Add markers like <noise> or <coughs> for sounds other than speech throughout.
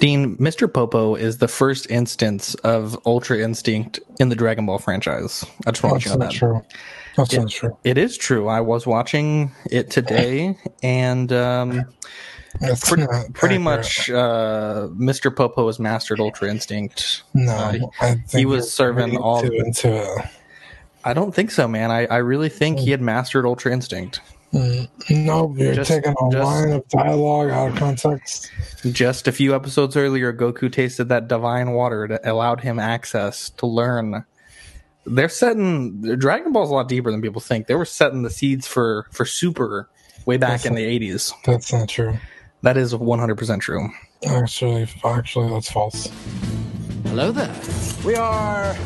Dean, Mr. Popo is the first instance of Ultra Instinct in the Dragon Ball franchise. I just want to let you know not that. true. That's not true. It is true. I was watching it today, and um, pretty, much uh, Mr. Popo has mastered Ultra Instinct. No, uh, I think he was serving all- too into it. I don't think so, man. I, I really think he had mastered Ultra Instinct. Mm, No, you're Just- taking a just- line of dialogue out of context. Just a few episodes earlier, Goku tasted that divine water that allowed him access to learn. They're setting Dragon Ball's a lot deeper than people think. They were setting the seeds for for Super way back That's in the eighties. That's not true. That is one hundred percent true. Actually, actually, that's false. Hello there. We are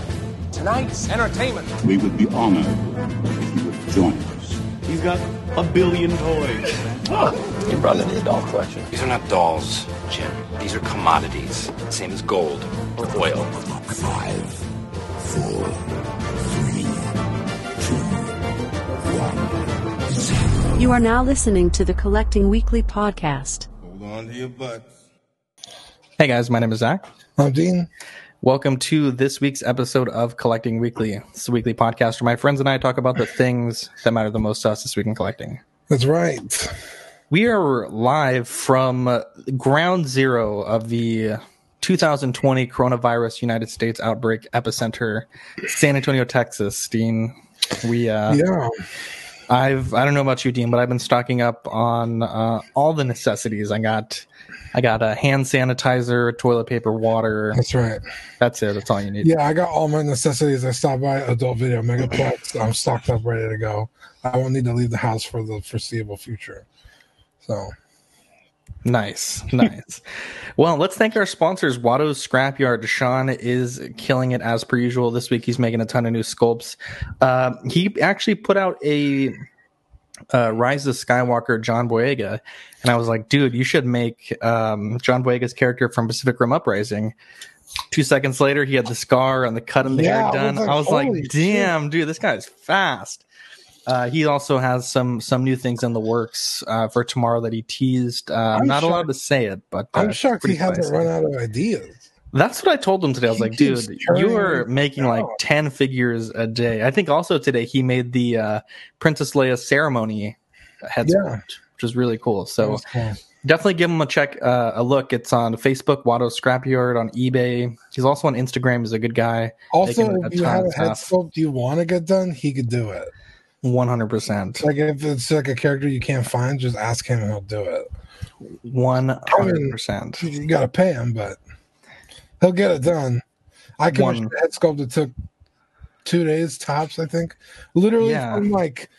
tonight's entertainment. We would be honored if you would join us. He's got a billion toys. Oh. You brought in the doll collection. These are not dolls, Jim. These are commodities. Same as gold or oil. Five, four, three, two, one, zero. You are now listening to the Collecting Weekly podcast. Hold on to your butts. Hey guys, my name is Zach. I'm Dean. Welcome to this week's episode of Collecting Weekly. It's a weekly podcast where my friends and I talk about the things that matter the most to us this week in collecting. That's right. We are live from ground zero of the 2020 coronavirus United States outbreak epicenter, San Antonio, Texas. Dean, we uh, Yeah, I've I don't know about you, Dean, but I've been stocking up on uh, all the necessities. I got I got a hand sanitizer, toilet paper, water. that's right. That's it. That's all you need. Yeah, I got all my necessities. I stopped by Adult Video Megaplex. I'm stocked up, ready to go. I won't need to leave the house for the foreseeable future. So, Nice, nice. <laughs> well, let's thank our sponsors, Watto's Scrapyard. Sean is killing it as per usual. This week he's making a ton of new sculpts. Uh, he actually put out a uh, Rise of Skywalker John Boyega, and I was like, dude, you should make um, John Boyega's character from Pacific Rim Uprising. Two seconds later, he had the scar and the cut and the Yeah, I hair was done. like, I was like, damn, dude, this guy's fast. Uh, he also has some some new things in the works uh, for tomorrow that he teased. Uh, I'm I'm not allowed to say it, but uh, I'm it's shocked he hasn't run out of ideas. That's what I told him today. I was He like, dude, you are making like 10 figures a day. I think also today he made the uh, Princess Leia ceremony head Yeah. which is really cool. So cool. definitely give him a check, uh, a look. It's on Facebook, Watto Scrapyard, on eBay. He's also on Instagram. He's a good guy. Also, if you have a head sculpt you want to get done, he could do it. 100%. Like if it's like a character you can't find, just ask him and he'll do it. 100%. You got to pay him, but he'll get it done. I commissioned One- a head sculpt that took two days tops. I think, literally Yeah. from like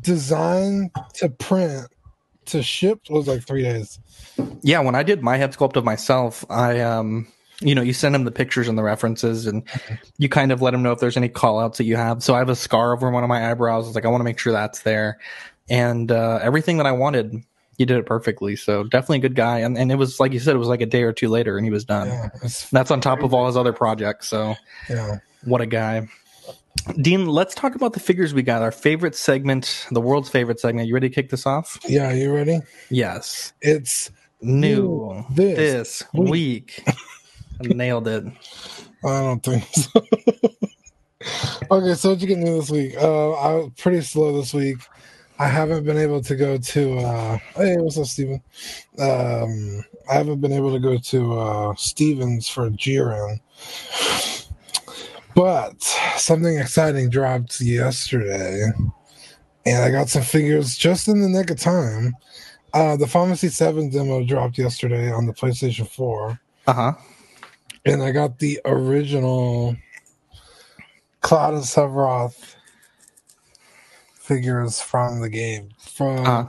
design to print to ship was like three days. Yeah, when I did my head sculpt of myself, I um you know, you send him the pictures and the references and <laughs> you kind of let him know if there's any call outs that you have. So I have a scar over one of my eyebrows. I was like, I want to make sure that's there. And uh everything that I wanted, he did it perfectly. So definitely a good guy. And and it was like you said, it was like a day or two later and he was done. Yeah, That's on top of all his other projects. So yeah. what a guy. Dean, let's talk about the figures we got. Our favorite segment, the world's favorite segment. You ready to kick this off? Yeah, you ready? Yes. It's New This this, week. <laughs> Nailed it. I don't think so. <laughs> okay, so what you can do this week? Uh, I was pretty slow this week. I haven't been able to go to. Uh, hey, what's up, Steven? Um, I haven't been able to go to uh, Stevens for Jiren. But something exciting dropped yesterday, and I got some figures just in the nick of time. Uh, the Fantasy 7 demo dropped yesterday on the PlayStation 4 Uh huh. and I got the original Cloud and Sephiroth figures from the game. From Uh,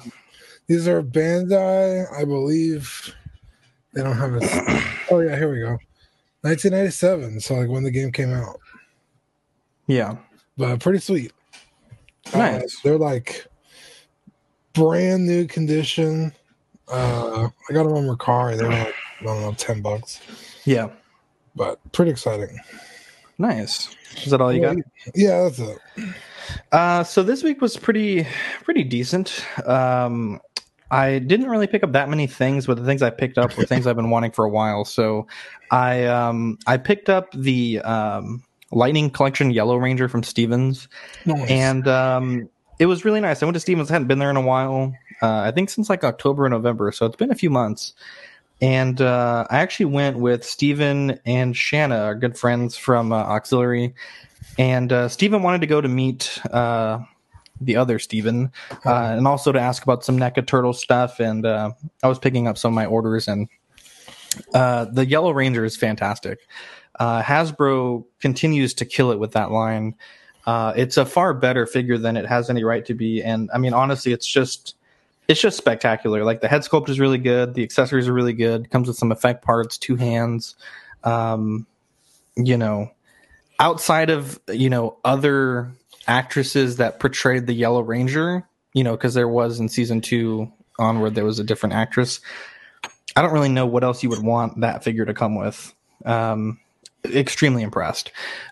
these are Bandai, I believe. They don't have it. <coughs> oh yeah, here we go. 1997. So like when the game came out, yeah. but pretty sweet. Uh, Nice. they're like brand new condition. Uh, I got them on Mercari. They're like I don't know, ten bucks, Yeah. but pretty exciting. Nice. Is that all you got? Yeah, that's it. Uh, so this week was pretty, pretty decent. Um, I didn't really pick up that many things, but the things I picked up were things I've been wanting for a while. So I um I picked up the um Lightning Collection Yellow Ranger from Stevens, Nice. and um it was really nice. I went to Stevens, I hadn't been there in a while. Uh, I think since like October or November, so it's been a few months. And uh, I actually went with Steven and Shanna, our good friends from uh, Auxiliary. And uh, Steven wanted to go to meet uh, the other Stephen, uh, and also to ask about some NECA Turtle stuff. And uh, I was picking up some of my orders, and uh, the Yellow Ranger is fantastic. Uh, Hasbro continues to kill it with that line. Uh, it's a far better figure than it has any right to be, and I mean, honestly, it's just it's just spectacular. Like the head sculpt is really good, the accessories are really good. Comes with some effect parts, two hands. Um, you know, outside of you know other actresses that portrayed the Yellow Ranger, you know, because there was in season two onward there was a different actress. I don't really know what else you would want that figure to come with. Um, extremely impressed.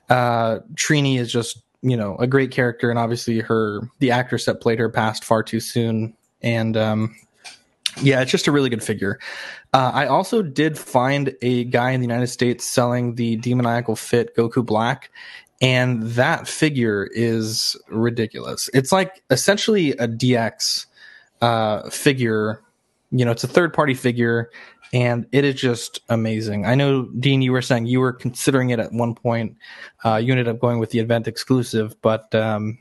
Uh, Trini is just you know a great character, and obviously her the actress that played her passed far too soon, and um, yeah, it's just a really good figure. Uh, I also did find a guy in the United States selling the demoniacal fit Goku Black, and that figure is ridiculous. It's like essentially a DX uh, figure. You know, it's a third party figure, and it is just amazing. I know, Dean, you were saying you were considering it at one point. Uh, you ended up going with the event exclusive, but um,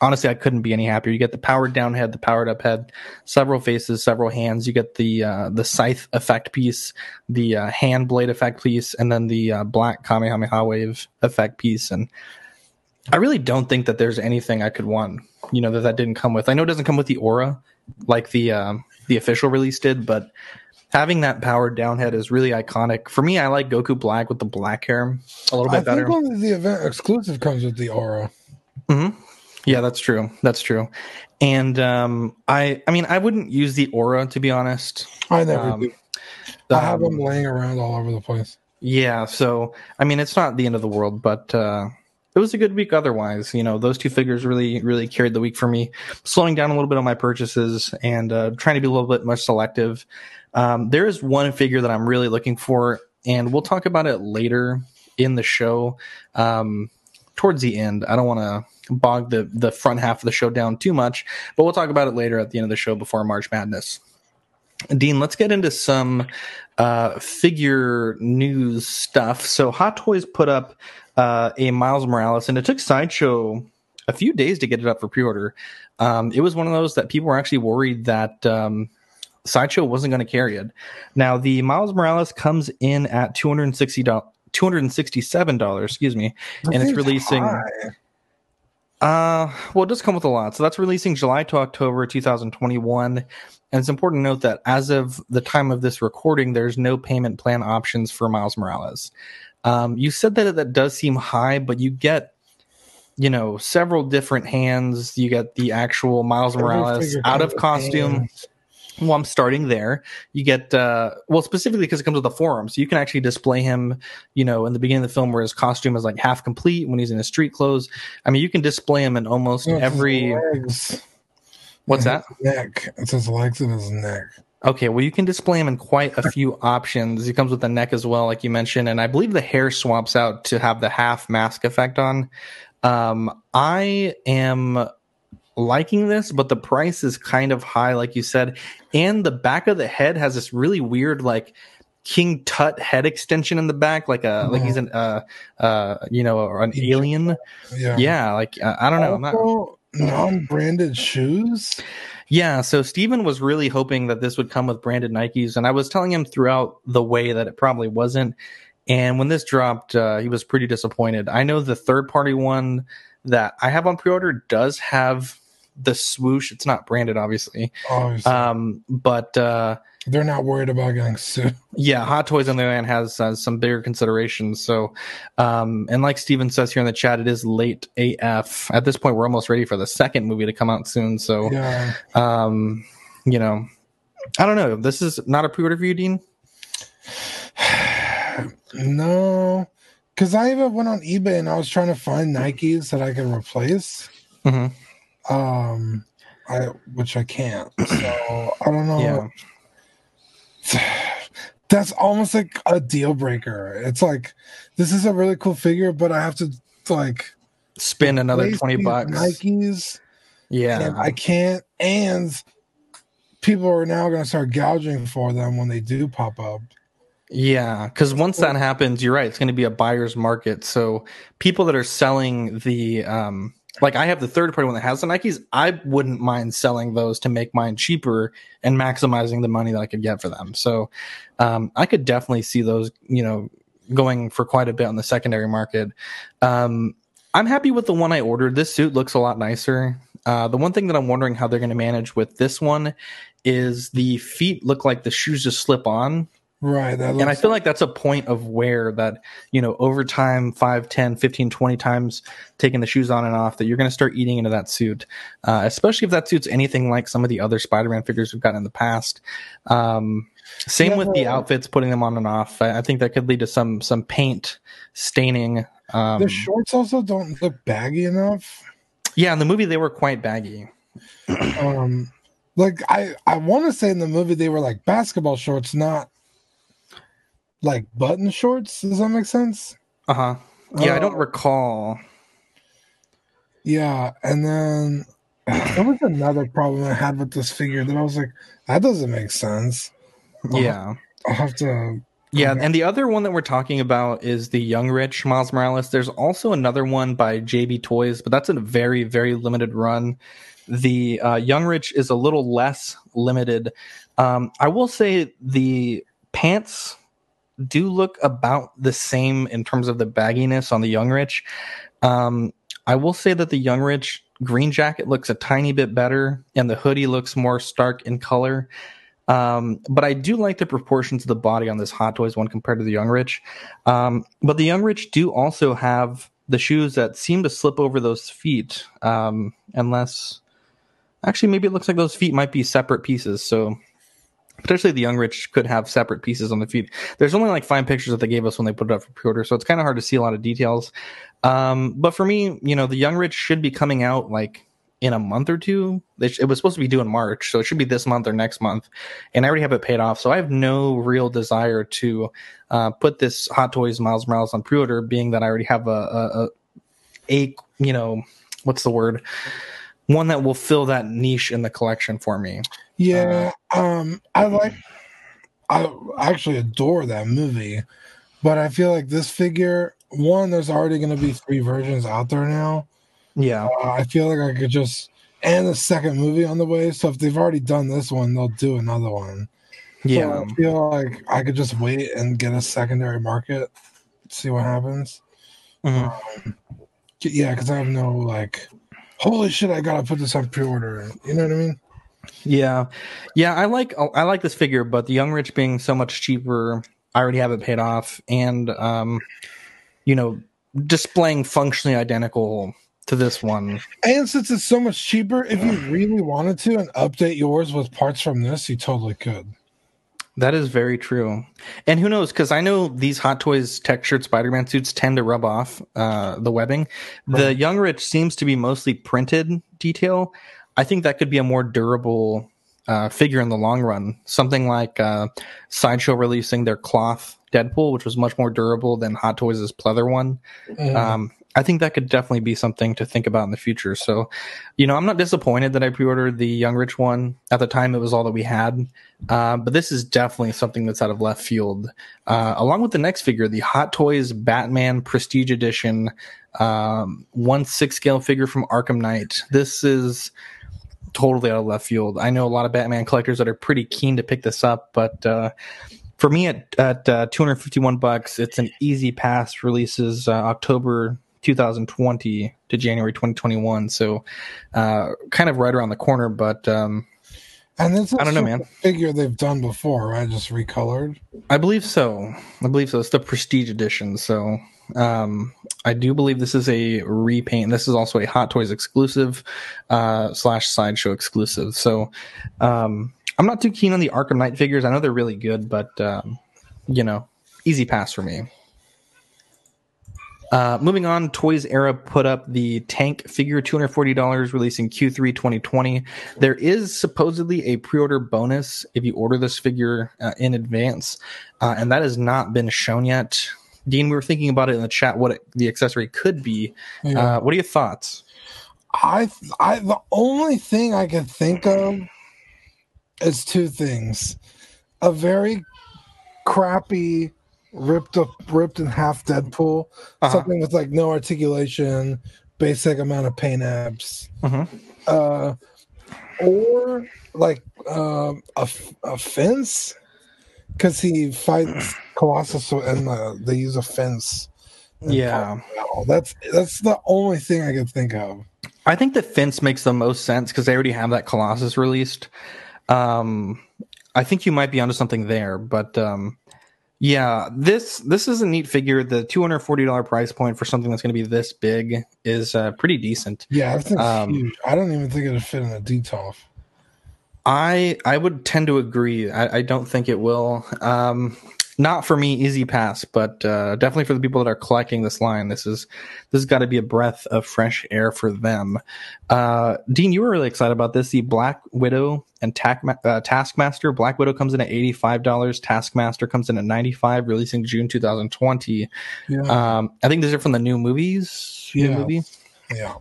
honestly, I couldn't be any happier. You get the powered down head, the powered up head, several faces, several hands. You get the uh, the scythe effect piece, the uh, hand blade effect piece, and then the uh, black Kamehameha wave effect piece. And I really don't think that there's anything I could want, you know, that that didn't come with. I know it doesn't come with the aura like the um, the official release did, but having that powered down head is really iconic. For me, I like Goku Black with the black hair a little bit I better. think only the event exclusive comes with the aura. Yeah, that's true. That's true. And um, I, I mean, I wouldn't use the aura to be honest. I never Um, do. I have um, them laying around all over the place. Yeah, so I mean, it's not the end of the world, but uh, it was a good week otherwise. You know, those two figures really, really carried the week for me. Slowing down a little bit on my purchases and uh, trying to be a little bit more selective. Um, there is one figure that I'm really looking for, and we'll talk about it later in the show. Um, towards the end, I don't want to bog the the front half of the show down too much, but we'll talk about it later at the end of the show before March Madness. Dean, let's get into some uh, figure news stuff. So, Hot Toys put up uh, a Miles Morales, and it took Sideshow a few days to get it up for pre-order. Um, it was one of those that people were actually worried that um, Sideshow wasn't going to carry it. Now, the Miles Morales comes in at two hundred sixty dollars. Two hundred sixty-seven dollars, excuse me, and it's releasing. high. Uh, well, it does come with a lot. So that's releasing July to October 2021. And it's important to note that as of the time of this recording, there's no payment plan options for Miles Morales. Um, you said that that does seem high, but you get, you know, several different hands. You get the actual Miles Morales out of costume. hands. Well, I'm starting there. You get uh well specifically because it comes with a forum, so you can actually display him, you know, in the beginning of the film where his costume is like half complete when he's in his street clothes. I mean, you can display him in almost it's every legs. what's that? Neck. It's his legs and his neck. Okay, well you can display him in quite a few options. He comes with the neck as well, like you mentioned, and I believe the hair swaps out to have the half mask effect on. Um, I am liking this, but the price is kind of high, like you said. And the back of the head has this really weird, like King Tut head extension in the back, like a like he's an uh uh you know an alien. Yeah. Yeah, like uh, I don't know. I'm not, non-branded shoes. yeah, so Steven was really hoping that this would come with branded Nikes, and I was telling him throughout the way that it probably wasn't. And when this dropped, uh, he was pretty disappointed. I know the third party one that I have on pre order does have the swoosh. It's not branded, obviously. Obviously, Um, but uh, they're not worried about getting sued. <laughs> yeah, Hot Toys on the other hand has uh, some bigger considerations. So, um, and like Steven says here in the chat, it is late AF. At this point, we're almost ready for the second movie to come out soon. So, Yeah. um, you know, I don't know. This is not a pre-order for you, Dean. <sighs> No, because I even went on eBay and I was trying to find Nikes that I could replace. Mhm. Um, I which I can't. So I don't know. <sighs> That's almost like a deal breaker. It's like this is a really cool figure, but I have to like Spend another 20 bucks. Nikes. Yeah. I can't. And people are now going to start gouging for them when they do pop up. Yeah, because once that happens, you're right. It's going to be a buyer's market. So people that are selling the, um, like I have the third party one that has the Nikes. I wouldn't mind selling those to make mine cheaper and maximizing the money that I could get for them. So um, I could definitely see those, you know, going for quite a bit on the secondary market. Um, I'm happy with the one I ordered. This suit looks a lot nicer. Uh, the one thing that I'm wondering how they're going to manage with this one is the feet look like the shoes just slip on Right. And I feel like that's a point of wear that, you know, over time, 5, 10, 15, 20 times taking the shoes on and off, that you're going to start eating into that suit, uh, especially if that suit's anything like some of the other Spider Man figures we've gotten in the past. Um, same Yeah, with the outfits, putting them on and off. I, I think that could lead to some some paint staining. Um, the shorts also don't look baggy enough. yeah, in the movie, they were quite baggy. Um, like I, I want to say in the movie they were like basketball shorts, not like button shorts. Does that make sense? Uh huh. Yeah, I don't Uh, recall. Yeah, and then <sighs> there was another problem I had with this figure that I was like, that doesn't make sense. Yeah. I'll have to. Yeah, and the other one that we're talking about is the Young Rich Miles Morales. There's also another one by JB Toys, but that's a very, very limited run. The uh, Young Rich is a little less limited. Um, I will say the pants do look about the same in terms of the bagginess on the Young Rich. Um, I will say that the Young Rich green jacket looks a tiny bit better, and the hoodie looks more stark in color. Um, but I do like the proportions of the body on this Hot Toys one compared to the Young Rich. Um, but the Young Rich do also have the shoes that seem to slip over those feet, um, unless actually maybe it looks like those feet might be separate pieces. So potentially the Young Rich could have separate pieces on the feet. There's only like five pictures that they gave us when they put it up for pre-order, so it's kind of hard to see a lot of details. Um, but for me, you know, the Young Rich should be coming out like in a month or two. It it was supposed to be due in March, so it should be this month or next month. And I already have it paid off, so I have no real desire to uh, put this Hot Toys Miles Morales on pre-order, being that I already have a a, a, a you know what's the word one that will fill that niche in the collection for me. Yeah, um, I like. I actually adore that movie, but I feel like this figure. One, there's already going to be three versions out there now. Yeah, Uh, I feel like I could just and the second movie on the way. So if they've already done this one, they'll do another one. So yeah. I feel like I could just wait and get a secondary market, see what happens. Mhm. Yeah, because I have no like, holy shit, I gotta put this on pre-order. You know what I mean? Yeah, yeah. I like I like this figure, but the Young Rich being so much cheaper, I already have it paid off, and um, you know, displaying functionally identical to this one. And since it's so much cheaper, if you really wanted to and update yours with parts from this, you totally could. That is very true. And who knows? Because I know these Hot Toys textured Spider Man suits tend to rub off uh, the webbing. The Young Rich seems to be mostly printed detail. I think that could be a more durable uh, figure in the long run. Something like uh, Sideshow releasing their cloth Deadpool, which was much more durable than Hot Toys' pleather one. Um, I think that could definitely be something to think about in the future. So, you know, I'm not disappointed that I pre-ordered the Young Rich one. At the time, it was all that we had. Uh, but this is definitely something that's out of left field. Uh, along with the next figure, the Hot Toys Batman Prestige Edition, um, one six scale figure from Arkham Knight. This is totally out of left field. I know a lot of Batman collectors that are pretty keen to pick this up, but uh, for me at at uh, 251 bucks, it's an easy pass. Releases uh, October 2020 to January 2021, so uh, kind of right around the corner. But um, And this is I don't know, man. figure they've done before, right? Just recolored. I believe so. I believe so. It's the Prestige Edition. So um, I do believe this is a repaint. This is also a Hot Toys exclusive uh, slash sideshow exclusive. So um, I'm not too keen on the Arkham Knight figures. I know they're really good, but um, you know, easy pass for me. Uh, moving on, Toys Era put up the tank figure, $240, releasing Q3 2020. There is supposedly a pre order bonus if you order this figure uh, in advance, uh, and that has not been shown yet. Dean, we were thinking about it in the chat what it, the accessory could be. Yeah. Uh, what are your thoughts? I, I, the only thing I can think of is two things: a very crappy, ripped up, ripped in half Deadpool, Uh-huh. something with like no articulation, basic amount of paint apps, Mhm. uh, or like um a, a fence, because he fights Colossus and uh, they use a fence. Yeah. that's that's the only thing I can think of. I think the fence makes the most sense because they already have that Colossus released. Um, I think you might be onto something there, but um, yeah, this this is a neat figure. The two hundred forty dollar price point for something that's going to be this big is uh, pretty decent. Yeah, I think Um, huge. I don't even think it'd fit in a Detolf. I I would tend to agree. I, I don't think it will. Um, not for me, easy pass, but uh, definitely for the people that are collecting this line. This is this has got to be a breath of fresh air for them. Uh, Dean, you were really excited about this. The Black Widow and Tac- uh, Taskmaster. Black Widow comes in at eighty five dollars. Taskmaster comes in at ninety five, releasing June two thousand twenty. Yeah, Um, I think these are from the new movies. New Yeah. movie. yeah.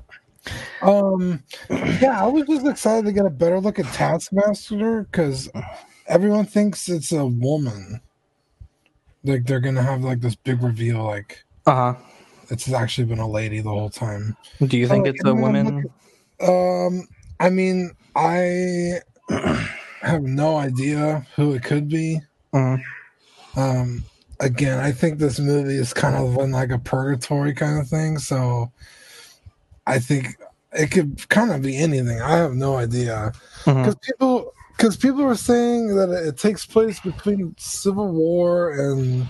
Um, yeah, I was just excited to get a better look at Taskmaster because everyone thinks it's a woman. Like they're gonna have like this big reveal, like Uh huh. it's actually been a lady the whole time. Do you think Oh, it's a woman? Um, I mean, I <clears throat> have no idea who it could be. Mhm. Um, again, I think this movie is kind of in like a purgatory kind of thing. So I think it could kind of be anything. I have no idea because people because people were saying that it takes place between Civil War and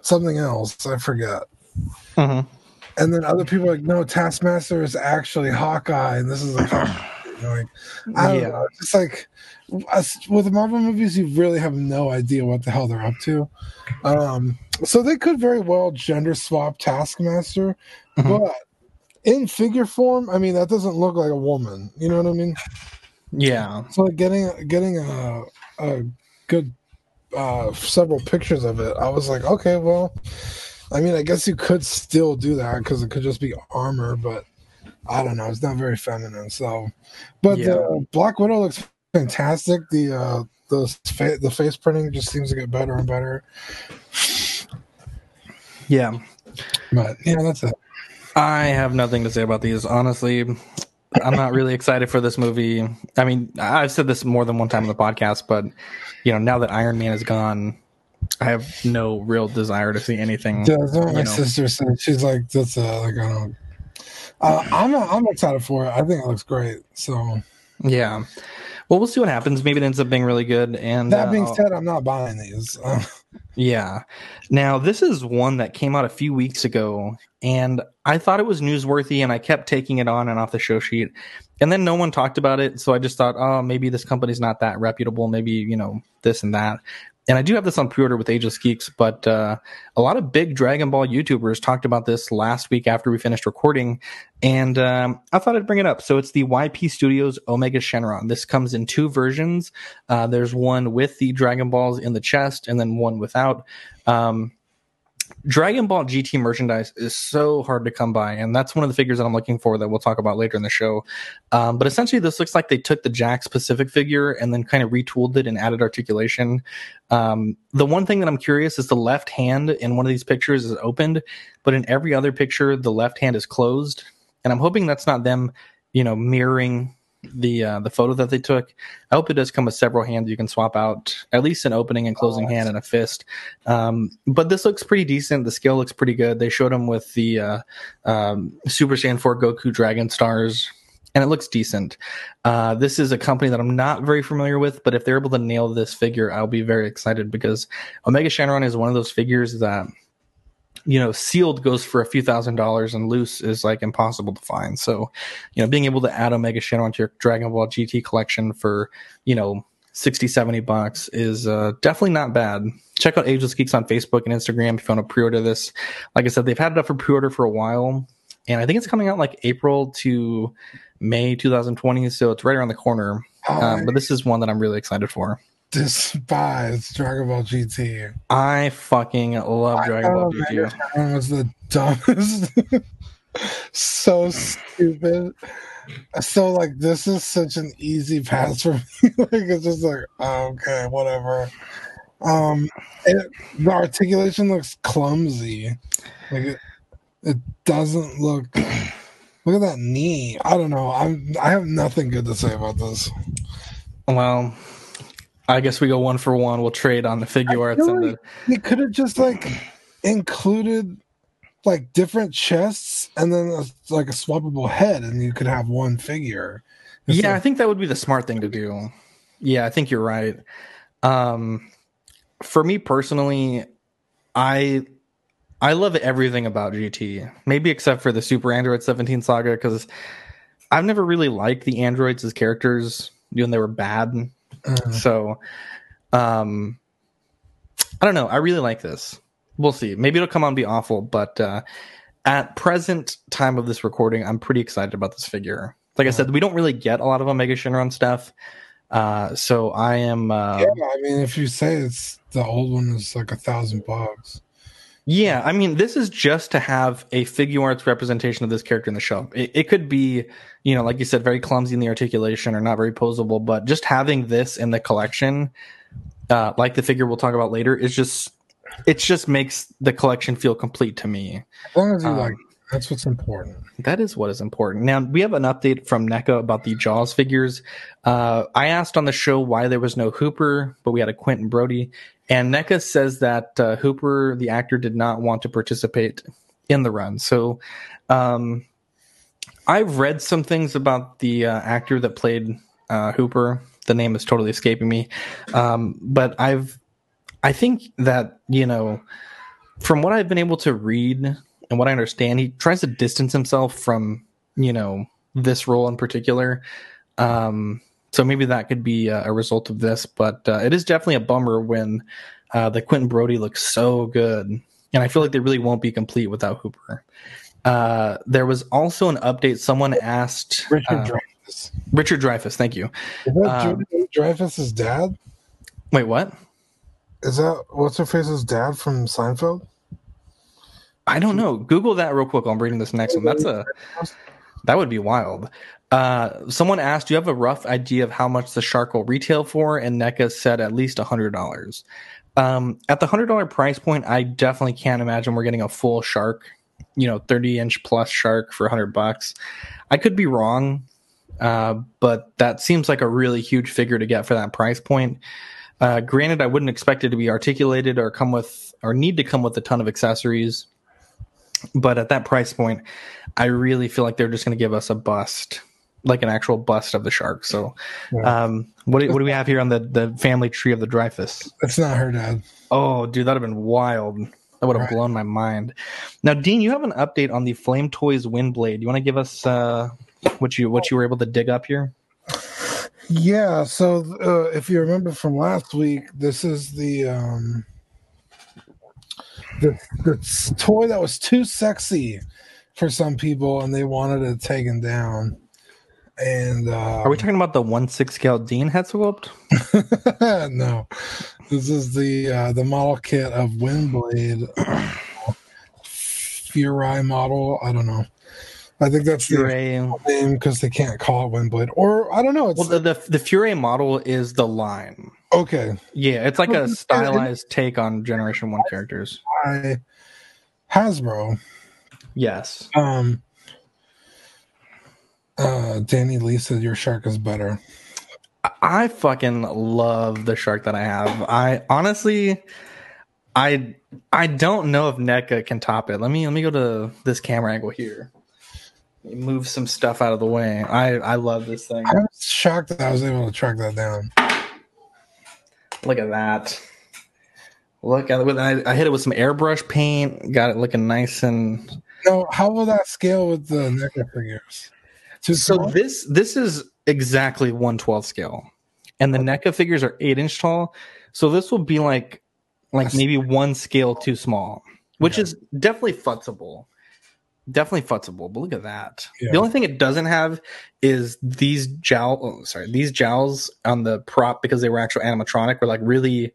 something else. I forget. Mhm. And then other people are like, no, Taskmaster is actually Hawkeye, and this is a comic. You know, like, I don't Yeah. know. It's like with the Marvel movies, you really have no idea what the hell they're up to. Um, so they could very well gender swap Taskmaster, Mhm. but in figure form, I mean, that doesn't look like a woman. You know what I mean? Yeah. So like getting getting a a good uh several pictures of it, I was like, okay, well, I mean, I guess you could still do that because it could just be armor, but I don't know, it's not very feminine. So, but Yeah. the Black Widow looks fantastic. The uh the fa- the face printing just seems to get better and better. Yeah. But yeah, that's it. I have nothing to say about these. Honestly, I'm not really excited for this movie. I mean, I've said this more than one time on the podcast, but you know, now that Iron Man is gone, I have no real desire to see anything. Yeah, that's what my know. sister said. She's like, that's uh, like I don't. Uh, I'm I'm excited for it. I think it looks great. So Yeah. Well, we'll see what happens. Maybe it ends up being really good. And that uh, being said, I'm not buying these. <laughs> Yeah. Now, this is one that came out a few weeks ago, and I thought it was newsworthy, and I kept taking it on and off the show sheet. And then no one talked about it, so I just thought, oh, maybe this company's not that reputable. Maybe, you know, this and that. And I do have this on pre order with Ageless Geeks, but uh, a lot of big Dragon Ball YouTubers talked about this last week after we finished recording, and um, I thought I'd bring it up. So it's the YP Studios Omega Shenron. This comes in two versions. Uh, there's one with the Dragon Balls in the chest, and then one without. Um, Dragon Ball GT merchandise is so hard to come by, and that's one of the figures that I'm looking for that we'll talk about later in the show. Um, but essentially, this looks like they took the Jakks Pacific figure and then kind of retooled it and added articulation. Um, the one thing that I'm curious is the left hand in one of these pictures is opened, but in every other picture, the left hand is closed. And I'm hoping that's not them, you know, mirroring the uh, the photo that they took. I hope it does come with several hands you can swap out, at least an opening and closing hand and a fist. Um, but this looks pretty decent. The scale looks pretty good. They showed him with the uh, um, Super Saiyan 4 Goku Dragon Stars, and it looks decent. Uh, this is a company that I'm not very familiar with, but if they're able to nail this figure, I'll be very excited because Omega Shenron is one of those figures that you know, sealed goes for a few thousand dollars and loose is like impossible to find. So, you know, being able to add Omega Shenron to your Dragon Ball GT collection for, you know, 60, 70 bucks is uh, definitely not bad. Check out Ageless Geeks on Facebook and Instagram if you want to pre-order this. Like I said, they've had it up for pre-order for a while, and I think it's coming out like April to May 2020, so it's right around the corner. Um, but this is one that I'm really excited for. Despise Dragon Ball GT. I fucking love Dragon Ball GT. That was the dumbest. <laughs> so stupid. So like this is such an easy pass for me. <laughs> like it's just like oh, okay, whatever. Um, it, the articulation looks clumsy. Like it, it doesn't look. Look at that knee. I don't know. I'm. I have nothing good to say about this. Well, I guess we go one for one. We'll trade on the Figuarts feel and the They could have just like included like different chests and then a, like a swappable head, and you could have one figure. It's yeah, I think that would be the smart thing to do. Yeah, I think you're right. Um, for me personally, I I love everything about GT, maybe except for the Super Android 17 saga because I've never really liked the androids as characters, even they were bad. Uh, So, um, I don't know. I really like this. We'll see. Maybe it'll come on and be awful, but uh, at present time of this recording, I'm pretty excited about this figure. Like I said, we don't really get a lot of Omega Shenron stuff, uh, so I am. Uh, yeah, I mean, if you say it's the old one is like a thousand bucks. Yeah, I mean, this is just to have a Figuarts representation of this character in the show. It, it could be, you know, like you said, very clumsy in the articulation or not very posable, but just having this in the collection, uh, like the figure we'll talk about later, is just, it just makes the collection feel complete to me. As long as you Um, like, that's what's important. That is what is important. Now, we have an update from NECA about the Jaws figures. Uh, I asked on the show why there was no Hooper, but we had a Quint and Brody. And NECA says that uh, Hooper, the actor, did not want to participate in the run. So um, I've read some things about the uh, actor that played uh, Hooper. The name is totally escaping me. Um, but I've, I think that, you know, from what I've been able to read and what I understand, he tries to distance himself from, you know, this role in particular. Um, so maybe that could be a, a result of this, but uh, it is definitely a bummer when uh, the Quint and Brody looks so good, and I feel like they really won't be complete without Hooper. Uh, there was also an update. Someone asked Richard uh, Dreyfuss. Richard Dreyfuss. Thank you. Is that um, Judy dad? Wait, what? Is that what's her face's dad from Seinfeld? I don't know. Google that real quick. I'm reading this next one. That's a that would be wild. Uh, someone asked, "Do you have a rough idea of how much the shark will retail for?" And NECA said at least hundred dollars. Um, at the hundred dollar price point, I definitely can't imagine we're getting a full shark, you know, thirty inch plus shark for hundred bucks. I could be wrong, uh, but that seems like a really huge figure to get for that price point. Uh, granted, I wouldn't expect it to be articulated or come with or need to come with a ton of accessories but at that price point, I really feel like they're just going to give us a bust, like an actual bust of the shark. So, um, what do, what do we have here on the the family tree of the Dreyfus? That's not her dad. Oh, dude, that'd have been wild. That would have Right. blown my mind. Now, Dean, you have an update on the Flame Toys Windblade. You want to give us uh, what you what you were able to dig up here? Yeah. So uh, if you remember from last week, this is the um the, the toy that was too sexy for some people, and they wanted it taken down. And uh, Are we talking about the one six scale Dean head swooped? <laughs> no, this is the uh, the model kit of Windblade <clears throat> Furai Model. I don't know. I think that's the name because they can't call it Windblade, or I don't know. It's Well, the, the the Furai Model is the line. okay. Yeah, it's like a stylized take on Generation One characters. By Hasbro. Yes. Um. Uh, Danny Lee said your shark is better. I fucking love the shark that I have. I honestly, I I don't know if NECA can top it. Let me let me go to this camera angle here. Move some stuff out of the way. I I love this thing. I was shocked that I was able to track that down. Look at that. Look. I, I hit it with some airbrush paint. Got it looking nice and No, how will that scale with the NECA figures? Too so small? this this is exactly 112 scale and the NECA figures are eight inch tall. So this will be like like That's- maybe one scale too small, which Okay. is definitely futzable. Definitely futzable, but look at that. Yeah. The only thing it doesn't have is these jowl. Oh, sorry, these jowls on the prop because they were actual animatronic were like really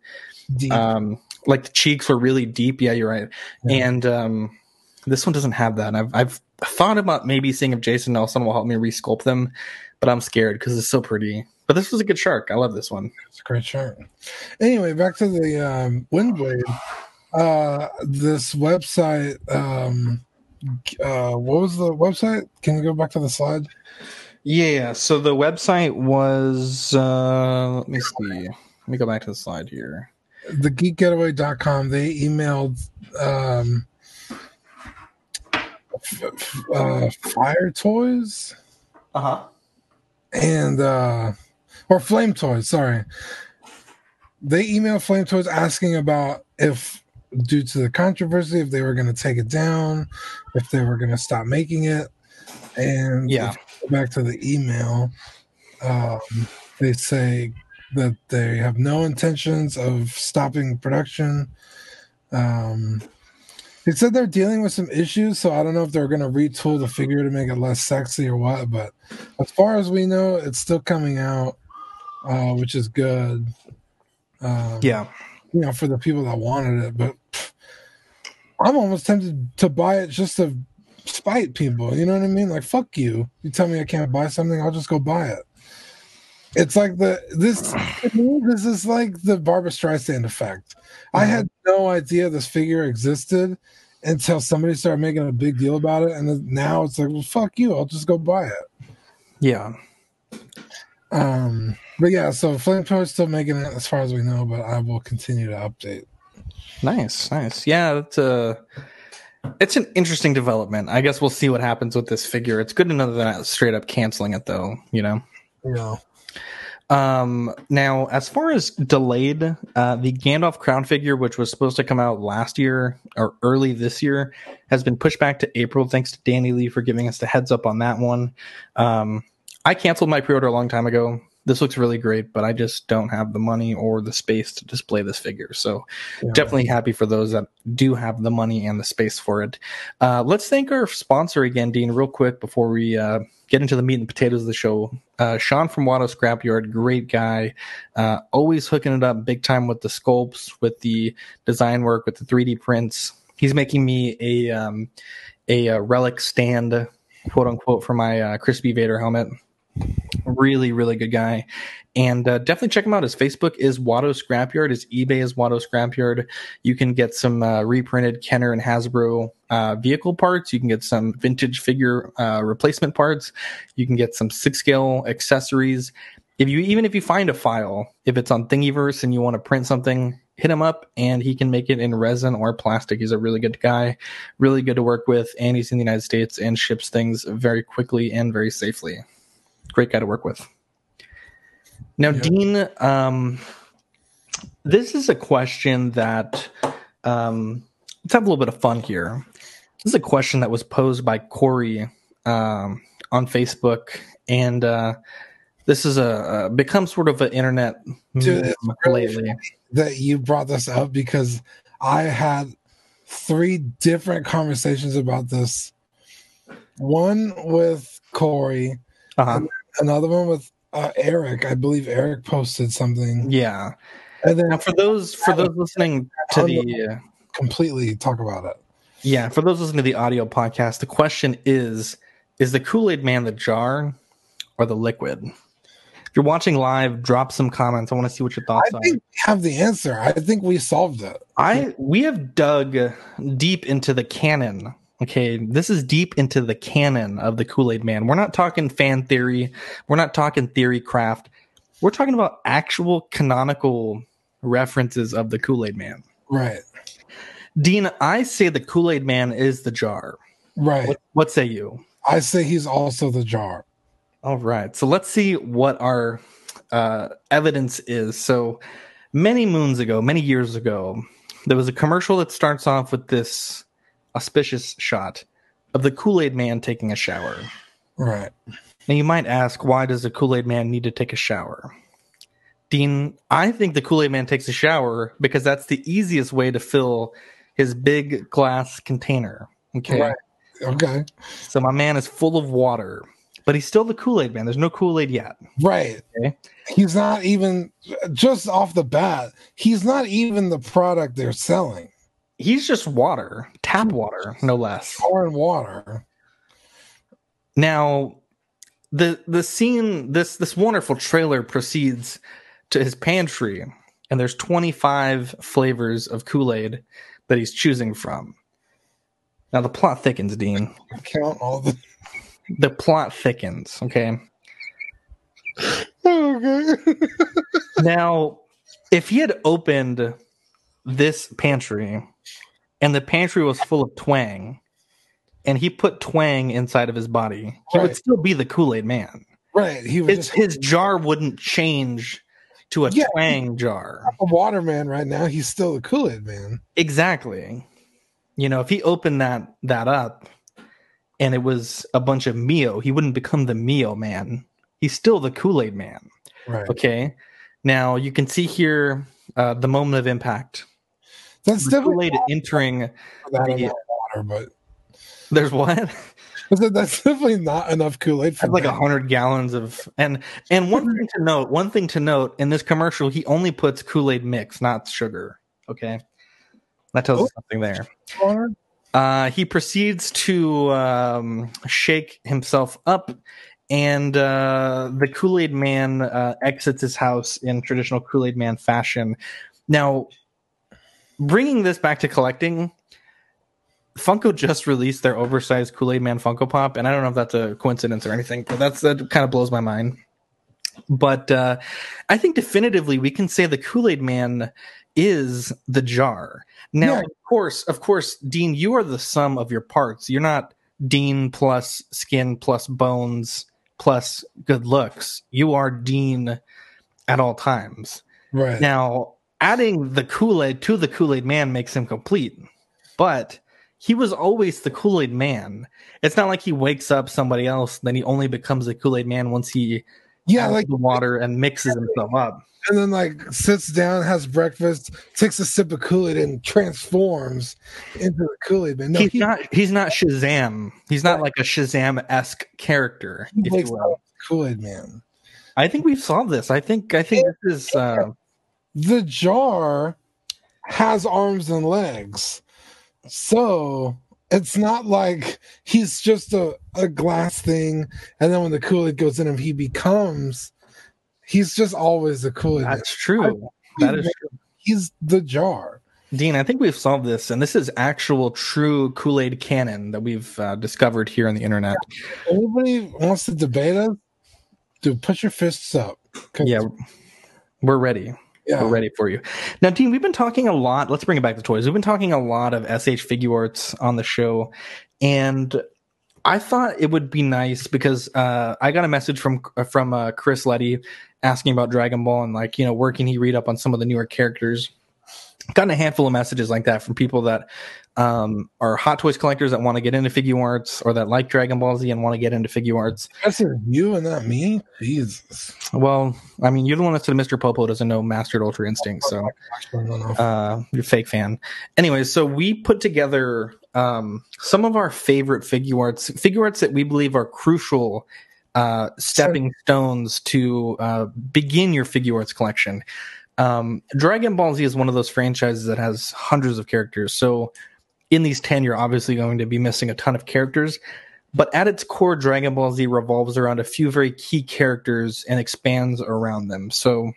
Deep. um like the cheeks were really deep yeah you're right Yeah. and um this one doesn't have that and I've, I've thought about maybe seeing if jason nelson will help me resculpt them but i'm scared because it's so pretty but this was a good shark i love this one It's a great shark. Anyway, back to the um, Windblade. Uh, this website. Um, uh, what was the website? Can you go back to the slide? yeah so the website was uh let me see let me go back to the slide here The geekgetaway.com. They emailed um, uh, Fire Toys uh-huh and uh, or Flame Toys. Sorry, they emailed Flame Toys asking about if, due to the controversy, if they were going to take it down, if they were going to stop making it, and Yeah. if you go back to the email, um, they say that they have no intentions of stopping production. Um, they said they're dealing with some issues, so I don't know if they're going to retool the figure to make it less sexy or what. But as far as we know, it's still coming out, uh, which is good. Um, yeah you know, for the people that wanted it. But pff, I'm almost tempted to buy it just to spite people. You know what I mean? Like, fuck you. You tell me I can't buy something, I'll just go buy it. It's like the this to <sighs> me, this is like the Barbra Streisand effect. I had no idea this figure existed until somebody started making a big deal about it, and now it's like, well, fuck you, I'll just go buy it. yeah. Um, but yeah, so Flamethrower is still making it as far as we know, but I will continue to update. nice nice. Yeah it's a it's an interesting development. I guess we'll see what happens with this figure. It's good to know that they're not straight up canceling it though you know? You know, Um, now, as far as delayed, uh, the Gandalf crown figure, which was supposed to come out last year or early this year, has been pushed back to April. Thanks to Danny Lee for giving us the heads up on that one. Um, I canceled my pre order a long time ago. This looks really great, but I just don't have the money or the space to display this figure. So, definitely happy for those that do have the money and the space for it. Uh, let's thank our sponsor again, Dean, real quick before we uh, get into the meat and potatoes of the show. Uh, Sean from Watto Scrapyard, great guy, uh, always hooking it up big time with the sculpts, with the design work, with the 3D prints. He's making me a um, a, uh relic stand, quote unquote, for my uh, Crispy Vader helmet. Really, really good guy. And uh, definitely check him out. His Facebook is Watto Scrapyard. His eBay is Watto Scrapyard. You can get some uh, reprinted Kenner and Hasbro uh, vehicle parts. You can get some vintage figure uh, replacement parts. You can get some six scale accessories. If you even if you find a file, if it's on Thingiverse and you want to print something, hit him up and he can make it in resin or plastic. He's a really good guy, really good to work with, and he's in the United States and ships things very quickly and very safely. Great guy to work with. Now, Dean, um, this is a question that um, let's have a little bit of fun here. This is a question that was posed by Corey um, on Facebook, and uh, this is a, a become sort of an internet Dude, lately. that you brought this up because I had three different conversations about this. One with Corey, Uh-huh. Another one with uh, Eric. I believe Eric posted something, Yeah. and then Now, for those for those listening to the uh, completely talk about it. yeah for those listening to the audio podcast, the question is: Is the Kool Aid Man the jar or the liquid? If you're watching live, drop some comments. I want to see what your thoughts I are. think we have the answer. I think we solved it. I we have dug deep into the canon. Okay, this is deep into the canon of the Kool Aid Man. We're not talking fan theory. We're not talking theory craft. We're talking about actual canonical references of the Kool Aid Man. Right, Dean, I say the Kool Aid Man is the jar. right. What, what say you? I say he's also the jar. All right. So let's see what our uh, evidence is. So many moons ago, many years ago, there was a commercial that starts off with this auspicious shot of the Kool Aid Man taking a shower. Right. Now you might ask, why does the Kool Aid Man need to take a shower? Dean, I think the Kool Aid Man takes a shower because that's the easiest way to fill his big glass container. Okay. Right. Okay. So my man is full of water, but he's still the Kool Aid Man. There's no Kool Aid yet. Right. Okay. He's not even just off the bat. He's not even the product they're selling. He's just water, tap water, no less. Pouring water. Now, the the scene this this wonderful trailer proceeds to his pantry, and there's 25 flavors of Kool Aid that he's choosing from. Now the plot thickens, Dean. Count all the. <laughs> The plot thickens. Okay. Okay. <laughs> Now, if he had opened this pantry and the pantry was full of Tang and he put Tang inside of his body, he would still be the Kool Aid man. right. He His, just his jar wouldn't change to a Yeah. Tang jar. a waterman right now. He's still a Kool Aid man. Exactly. You know, if he opened that that up and it was a bunch of Mio, he wouldn't become the Mio man. He's still the Kool Aid man. Right. Okay. Now you can see here uh, the moment of impact. That's definitely Aid entering. the- water, but There's what? That's definitely not enough Kool Aid for like a hundred gallons of and and one thing to note. One thing to note in this commercial, he only puts Kool Aid mix, not sugar. Okay, that tells us something there. water. Uh, he proceeds to um, shake himself up, and uh, the Kool Aid Man uh, exits his house in traditional Kool Aid Man fashion. Now, bringing this back to collecting, Funko just released their oversized Kool Aid Man Funko Pop, and I don't know if that's a coincidence or anything, but that's that kind of blows my mind. But uh, I think definitively we can say the Kool Aid Man is the jar. Now, Yeah. of course, of course, Dean, you are the sum of your parts. You're not Dean plus skin plus bones plus good looks. You are Dean at all times. Right. Now, adding the Kool Aid to the Kool Aid Man makes him complete, but he was always the Kool Aid Man. It's not like he wakes up somebody else, then he only becomes a Kool Aid Man once he yeah, like the water and mixes himself up. and then like sits down, has breakfast, takes a sip of Kool Aid, and transforms into the Kool Aid man. No, he's he, not. He's not Shazam. He's not like a Shazam esque character, he if you will. Kool Aid man. I think we've solved this. I think. I think this is. Uh, The jar has arms and legs, so it's not like he's just a, a glass thing, and then when the Kool Aid goes in him, he becomes. He's just always the Kool Aid. that's true. That is true. He's the jar. Dean, I think we've solved this, and this is actual true Kool Aid canon that we've uh, discovered here on the internet. Anybody wants to debate us? Dude, put your fists up. Yeah, we're ready. Yeah. We're ready for you. Now, Dean, we've been talking a lot. Let's bring it back to toys. We've been talking a lot of SH Figuarts on the show, and I thought it would be nice because uh, I got a message from from uh, Chris Letty asking about Dragon Ball and like you know where can he read up on some of the newer characters. Gotten a handful of messages like that from people that um, are Hot Toys collectors that want to get into Figuarts or that like Dragon Ball Z and want to get into Figuarts. That's you and not me. Jesus. Well, I mean, you're the one that said Mr. Popo doesn't know Mastered Ultra Instinct, so uh, you're a fake fan. Anyway, so we put together um, some of our favorite Figuarts, figure arts that we believe are crucial uh, stepping stones to uh, begin your Figuarts collection. Um, Dragon Ball Z is one of those franchises that has hundreds of characters. So in these 10, you're obviously going to be missing a ton of characters. But at its core, Dragon Ball Z revolves around a few very key characters and expands around them. So,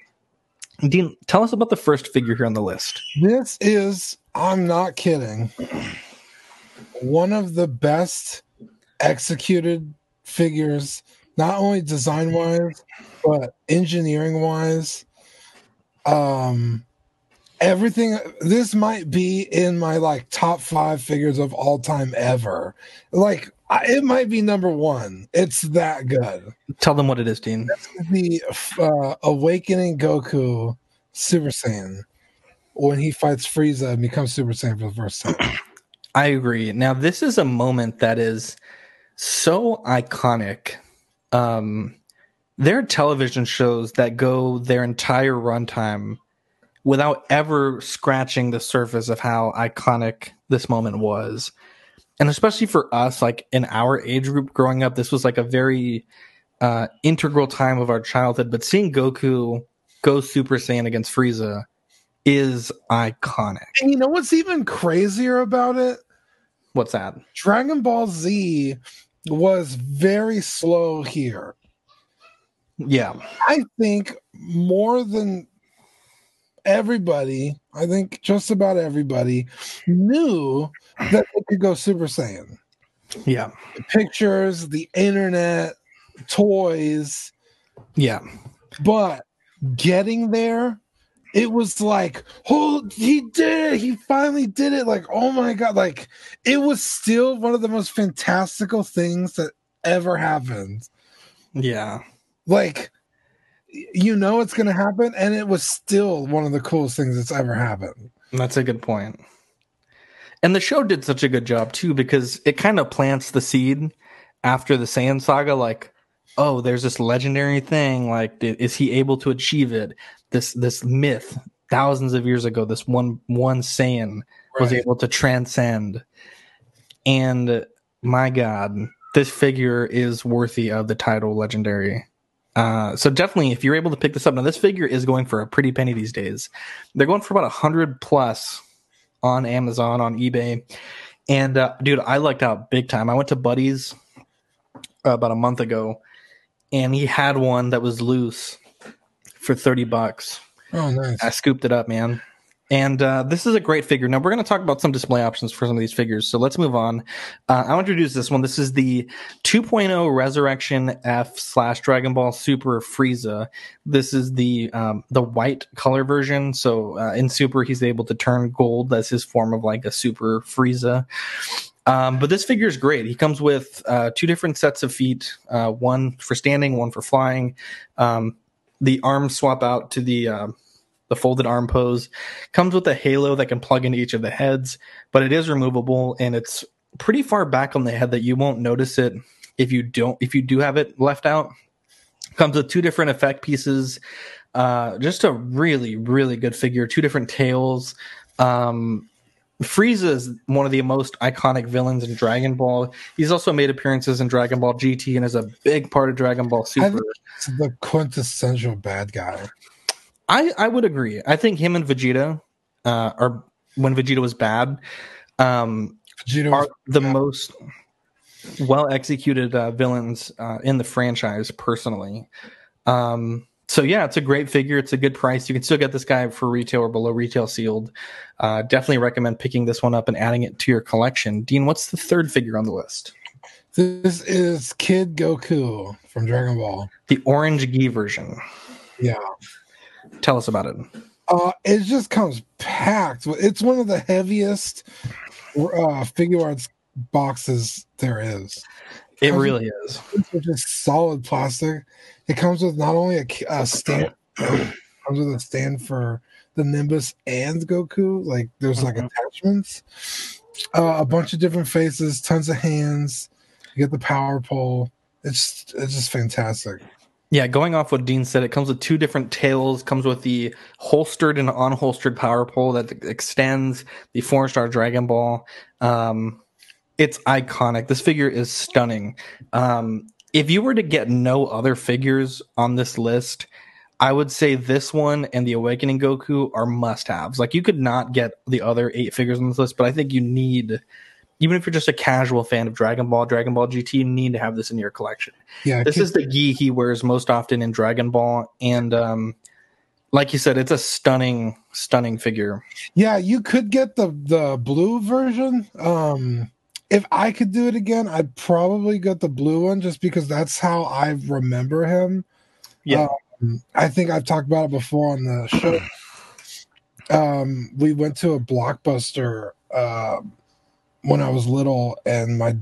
Dean, tell us about the first figure here on the list. This is, I'm not kidding, one of the best executed figures, not only design wise, but engineering wise. Um, everything. This might be in my like top five figures of all time ever. Like, I- it might be number one. It's that good. Tell them what it is, Dean. the uh, awakening Goku Super Saiyan when he fights Frieza and becomes Super Saiyan for the first time. <clears throat> I agree. Now, this is a moment that is so iconic. Um, there are television shows that go their entire runtime without ever scratching the surface of how iconic this moment was. And especially for us, like in our age group growing up, this was like a very uh, integral time of our childhood. But seeing Goku go Super Saiyan against Frieza is iconic. And you know what's even crazier about it? What's that? Dragon Ball Z was very slow here. Yeah. I think more than everybody, I think just about everybody knew that they could go Super Saiyan. Yeah. The pictures, the internet, toys, Yeah. but getting there, it was like, oh, he did it. He finally did it. Like, oh my God. Like, it was still one of the most fantastical things that ever happened. Yeah. Like, you know it's going to happen. And it was still one of the coolest things that's ever happened. That's a good point. And the show did such a good job too because it kind of plants the seed after the Saiyan saga. Like, oh, there's this legendary thing. Like, is he able to achieve it? This this myth thousands of years ago. This one one Saiyan was able to transcend. And my God, this figure is worthy of the title legendary. Uh, so definitely, if you're able to pick this up, now this figure is going for a pretty penny these days. They're going for about a hundred plus on Amazon, on eBay, and uh, dude, I lucked out big time. I went to Buddy's uh, about a month ago, and he had one that was loose for thirty bucks. Oh, nice. I scooped it up, man. And uh, this is a great figure. Now we're going to talk about some display options for some of these figures. So let's move on. Uh, I'll introduce this one. This is the 2.0 Resurrection F slash Dragon Ball Super Frieza. This is the um, the white color version. So uh, in Super, he's able to turn gold. That's his form of like a Super Frieza. Um, but this figure is great. He comes with uh, two different sets of feet, uh, one for standing, one for flying. Um, the arms swap out to the uh, the folded arm pose. Comes with a halo that can plug into each of the heads, but it is removable and it's pretty far back on the head that you won't notice it if you don't if you do have it left out. Comes with two different effect pieces. Uh, just a really really good figure. Two different tails. Um, Frieza is one of the most iconic villains in Dragon Ball. He's also made appearances in Dragon Ball GT and is a big part of Dragon Ball Super. the quintessential bad guy. I, I would agree. I think him and Vegeta, uh, or when Vegeta was bad, um, Vegeta are the bad. most well executed uh, villains uh, in the franchise. Personally, um, so yeah, it's a great figure. It's a good price. You can still get this guy for retail or below retail sealed. Uh, definitely recommend picking this one up and adding it to your collection. Dean, what's the third figure on the list? This is Kid Goku from Dragon Ball. The orange gi version. Yeah. Tell us about it. Uh, it just comes packed. It's one of the heaviest uh, Figuarts boxes there is. It Comes really is. It's just solid plastic. It comes with not only a, a stand, it <clears throat> comes with a stand for the Nimbus and Goku. Like there's like Mhm. attachments, uh, a bunch of different faces, tons of hands. You get the power pole. It's it's just fantastic. Yeah, going off what Dean said, it comes with two different tails. Comes with the holstered and unholstered power pole that extends the four star Dragon Ball. Um, it's iconic. This figure is stunning. Um, if you were to get no other figures on this list, I would say this one and the Awakening Goku are must haves. Like you could not get the other eight figures on this list, but I think you need, even if you're just a casual fan of Dragon Ball, Dragon Ball GT, you need to have this in your collection Yeah, this is the gi he wears most often in Dragon Ball, and um, like you said, it's a stunning, stunning figure. Yeah, you could get the the blue version. Um if I could do it again, I'd probably get the blue one just because that's how I remember him. Yeah. Um, I think I've talked about it before on the show. <clears throat> Um we went to a blockbuster um when I was little and my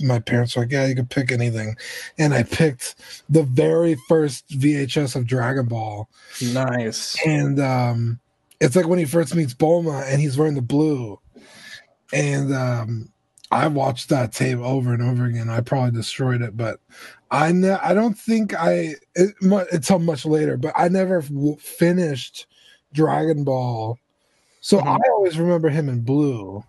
my parents were like, Yeah, you could pick anything. And I picked the very first VHS of Dragon Ball Nice. and um it's like when he first meets Bulma and he's wearing the blue. And um I watched that tape over and over again. I probably destroyed it, but I ne- I don't think I it, until much later, but I never w- finished Dragon Ball, so Mhm. I always remember him in blue.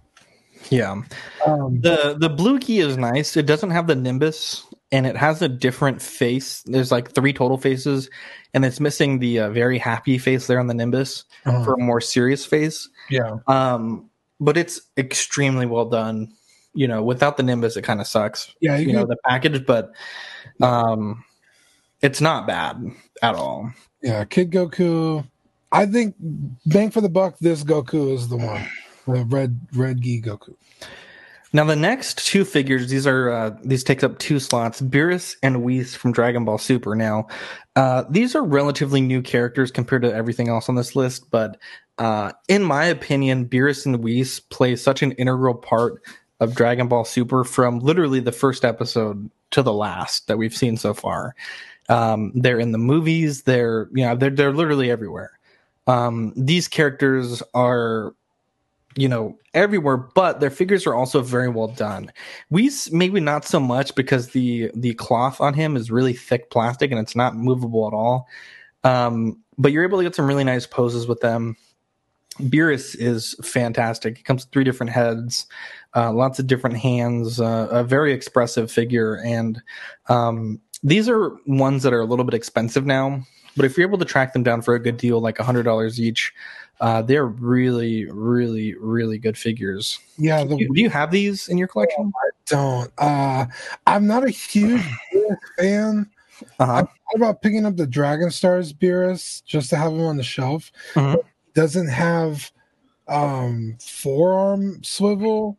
Yeah. Um, The the blue gi is nice. It doesn't have the nimbus and it has a different face. There's like three total faces and it's missing the uh, very happy face there on the nimbus uh, for a more serious face. yeah, Um but it's extremely well done. You know, without the nimbus it kind of sucks. yeah, you, You know, the package but um it's not bad at all. yeah, Kid Goku. I think bang for the buck. This Goku is the one, red red gi Goku. Now the next two figures, these are uh, these take up two slots. Beerus and Whis from Dragon Ball Super. Now, uh, these are relatively new characters compared to everything else on this list, but uh, in my opinion, Beerus and Whis play such an integral part of Dragon Ball Super from literally the first episode to the last that we've seen so far. Um, they're in the movies. They're you know they're they're literally everywhere. Um, these characters are you know everywhere but their figures are also very well done we maybe not so much because the the cloth on him is really thick plastic and it's not movable at all um but you're able to get some really nice poses with them Beerus is fantastic. He comes with three different heads, uh, lots of different hands, uh, a very expressive figure, and um, these are ones that are a little bit expensive now. But if you're able to track them down for a good deal, like hundred dollars each, uh, they're really, really, really good figures. Yeah, the Do you, do you have these in your collection? I don't. Uh, I'm not a huge <sighs> fan. Uh-huh. I thought about picking up the Dragon Stars Beerus just to have him on the shelf. He doesn't have um forearm swivel.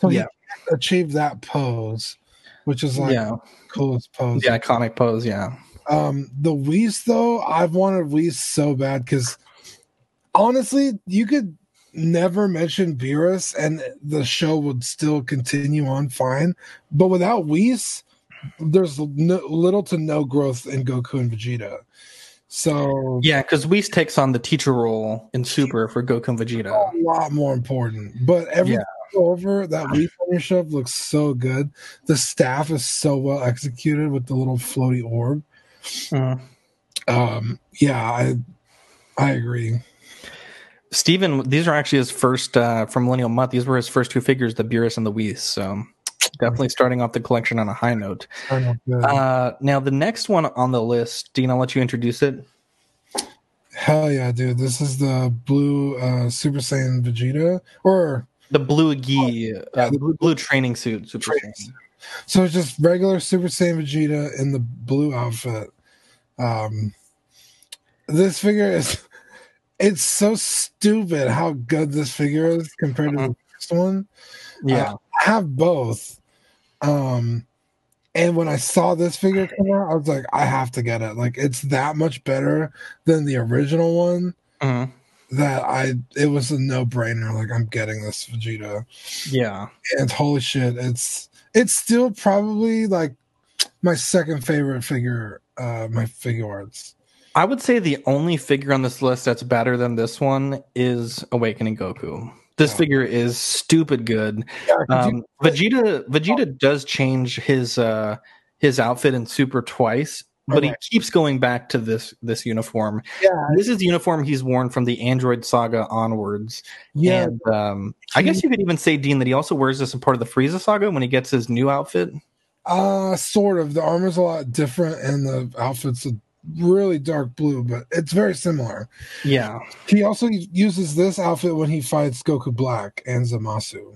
So Yeah. achieve that pose, which is like yeah, coolest pose. the iconic pose. Yeah, Um, the Whis though, I've wanted Whis so bad because honestly, you could never mention Beerus and the show would still continue on fine. But without Whis, there's no, little to no growth in Goku and Vegeta. So yeah, because Whis takes on the teacher role in Super for Goku and Vegeta. a lot more important. But every Yeah. over that Whis your shelf looks so good. The staff is so well executed with the little floaty orb. Mhm. Um, yeah, I I agree. Steven, these are actually his first uh, from Millennial Month. These were his first two figures, the Beerus and the Whis. So definitely starting off the collection on a high note. I know, good. Uh, now the next one on the list, Dean, I'll let you introduce it. Hell yeah, dude! This is the blue uh, Super Saiyan Vegeta, or The blue gi, uh, Yeah, the blue, blue training suit. Super Training Saiyan. so it's just regular Super Saiyan Vegeta in the blue outfit. Um, this figure is it's so stupid how good this figure is compared to the first one. Yeah, I have both. Um, and when I saw this figure come out, I was like, I have to get it. Like, it's that much better than the original one Mhm. that I. It was a no brainer. Like, I'm getting this Vegeta, yeah. and holy shit, it's it's still probably like my second favorite figure. Uh, my Figuarts. I would say the only figure on this list that's better than this one is Awakening Goku. This figure is stupid good. Um, Vegeta <laughs> Vegeta does change his uh his outfit in Super twice, but he keeps going back to this this uniform. yeah, This is the uniform he's worn from the Android saga onwards. yeah. And um, I guess you could even say Dean that he also wears this in part of the Frieza saga when he gets his new outfit. Uh sort of. The armor's a lot different, and the outfit's a really dark blue, but it's very similar. Yeah. He also uses this outfit when he fights Goku Black and Zamasu.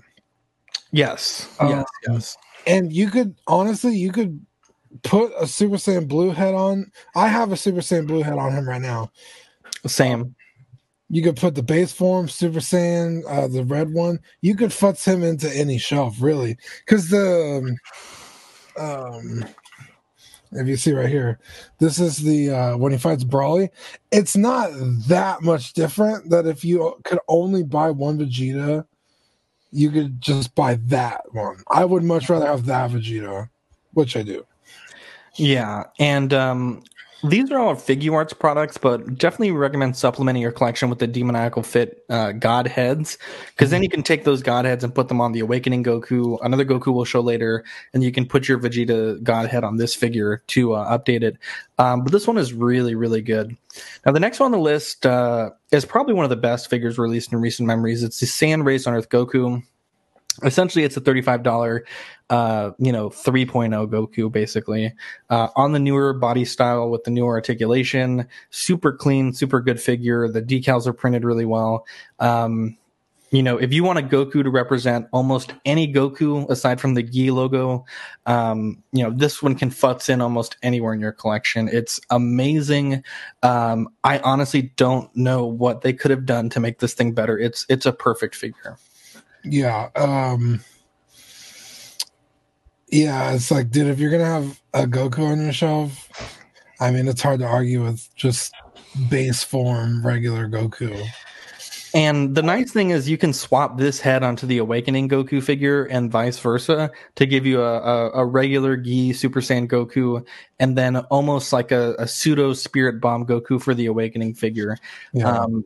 Yes. Um, yes. Yes. And you could honestly, you could put a Super Saiyan blue head on. I have a Super Saiyan blue head on him right now. Same. You could put the base form Super Saiyan, uh, the red one. You could futz him into any shelf, really, because the um, if you see right here, this is the uh, when he fights Broly. It's not that much different. That if you could only buy one Vegeta, you could just buy that one. I would much rather have that Vegeta, which I do. Yeah, and um, these are all Figuarts products, but definitely recommend supplementing your collection with the Demoniacal Fit uh, God heads, because then you can take those God heads and put them on the Awakening Goku. Another Goku will show later, and you can put your Vegeta God head on this figure to uh, update it. Um, but this one is really, really good. Now, the next one on the list uh, is probably one of the best figures released in recent memories. It's the Saiyan Raised on Earth Goku essentially it's a $35 uh you know 3.0 goku basically. Uh on the newer body style with the newer articulation super clean super good figure. The decals are printed really well. Um you know if you want a goku to represent almost any goku aside from the gi logo um you know this one can futz in almost anywhere in your collection. It's amazing. Um i honestly don't know what they could have done to make this thing better. It's it's a perfect figure Yeah. Um Yeah, it's like, dude, if you're gonna have a Goku on your shelf, I mean it's hard to argue with just base form regular Goku. And the nice thing is you can swap this head onto the Awakening Goku figure and vice versa to give you a, a, a regular Gi Super Saiyan Goku and then almost like a, a pseudo Spirit Bomb Goku for the Awakening figure. Yeah. Um,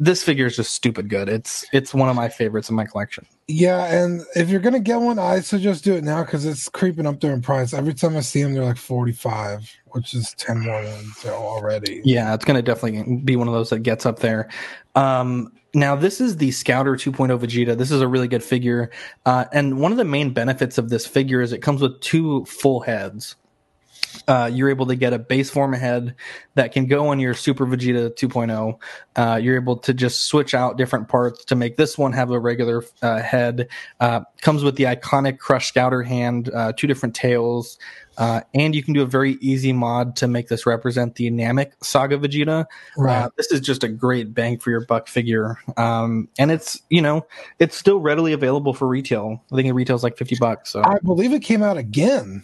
this figure is just stupid good. It's it's one of my favorites in my collection. Yeah, and if you're gonna get one, I suggest do it now because it's creeping up there in price. Every time I see them, they're like 45, which is 10 more than they're already. Yeah, it's going to definitely be one of those that gets up there. Um, now, this is the Scouter 2.0 Vegeta. This is a really good figure. Uh, and one of the main benefits of this figure is it comes with two full heads. Uh, you're able to get a base form head that can go on your Super Vegeta 2.0. Uh, you're able to just switch out different parts to make this one have a regular uh, head. Uh, comes with the iconic Crush Scouter hand, uh, two different tails, uh, and you can do a very easy mod to make this represent the Namek Saga Vegeta. Right. Uh, this is just a great bang for your buck figure, um, and it's you know it's still readily available for retail. I think it retails like fifty bucks. So I believe it came out again.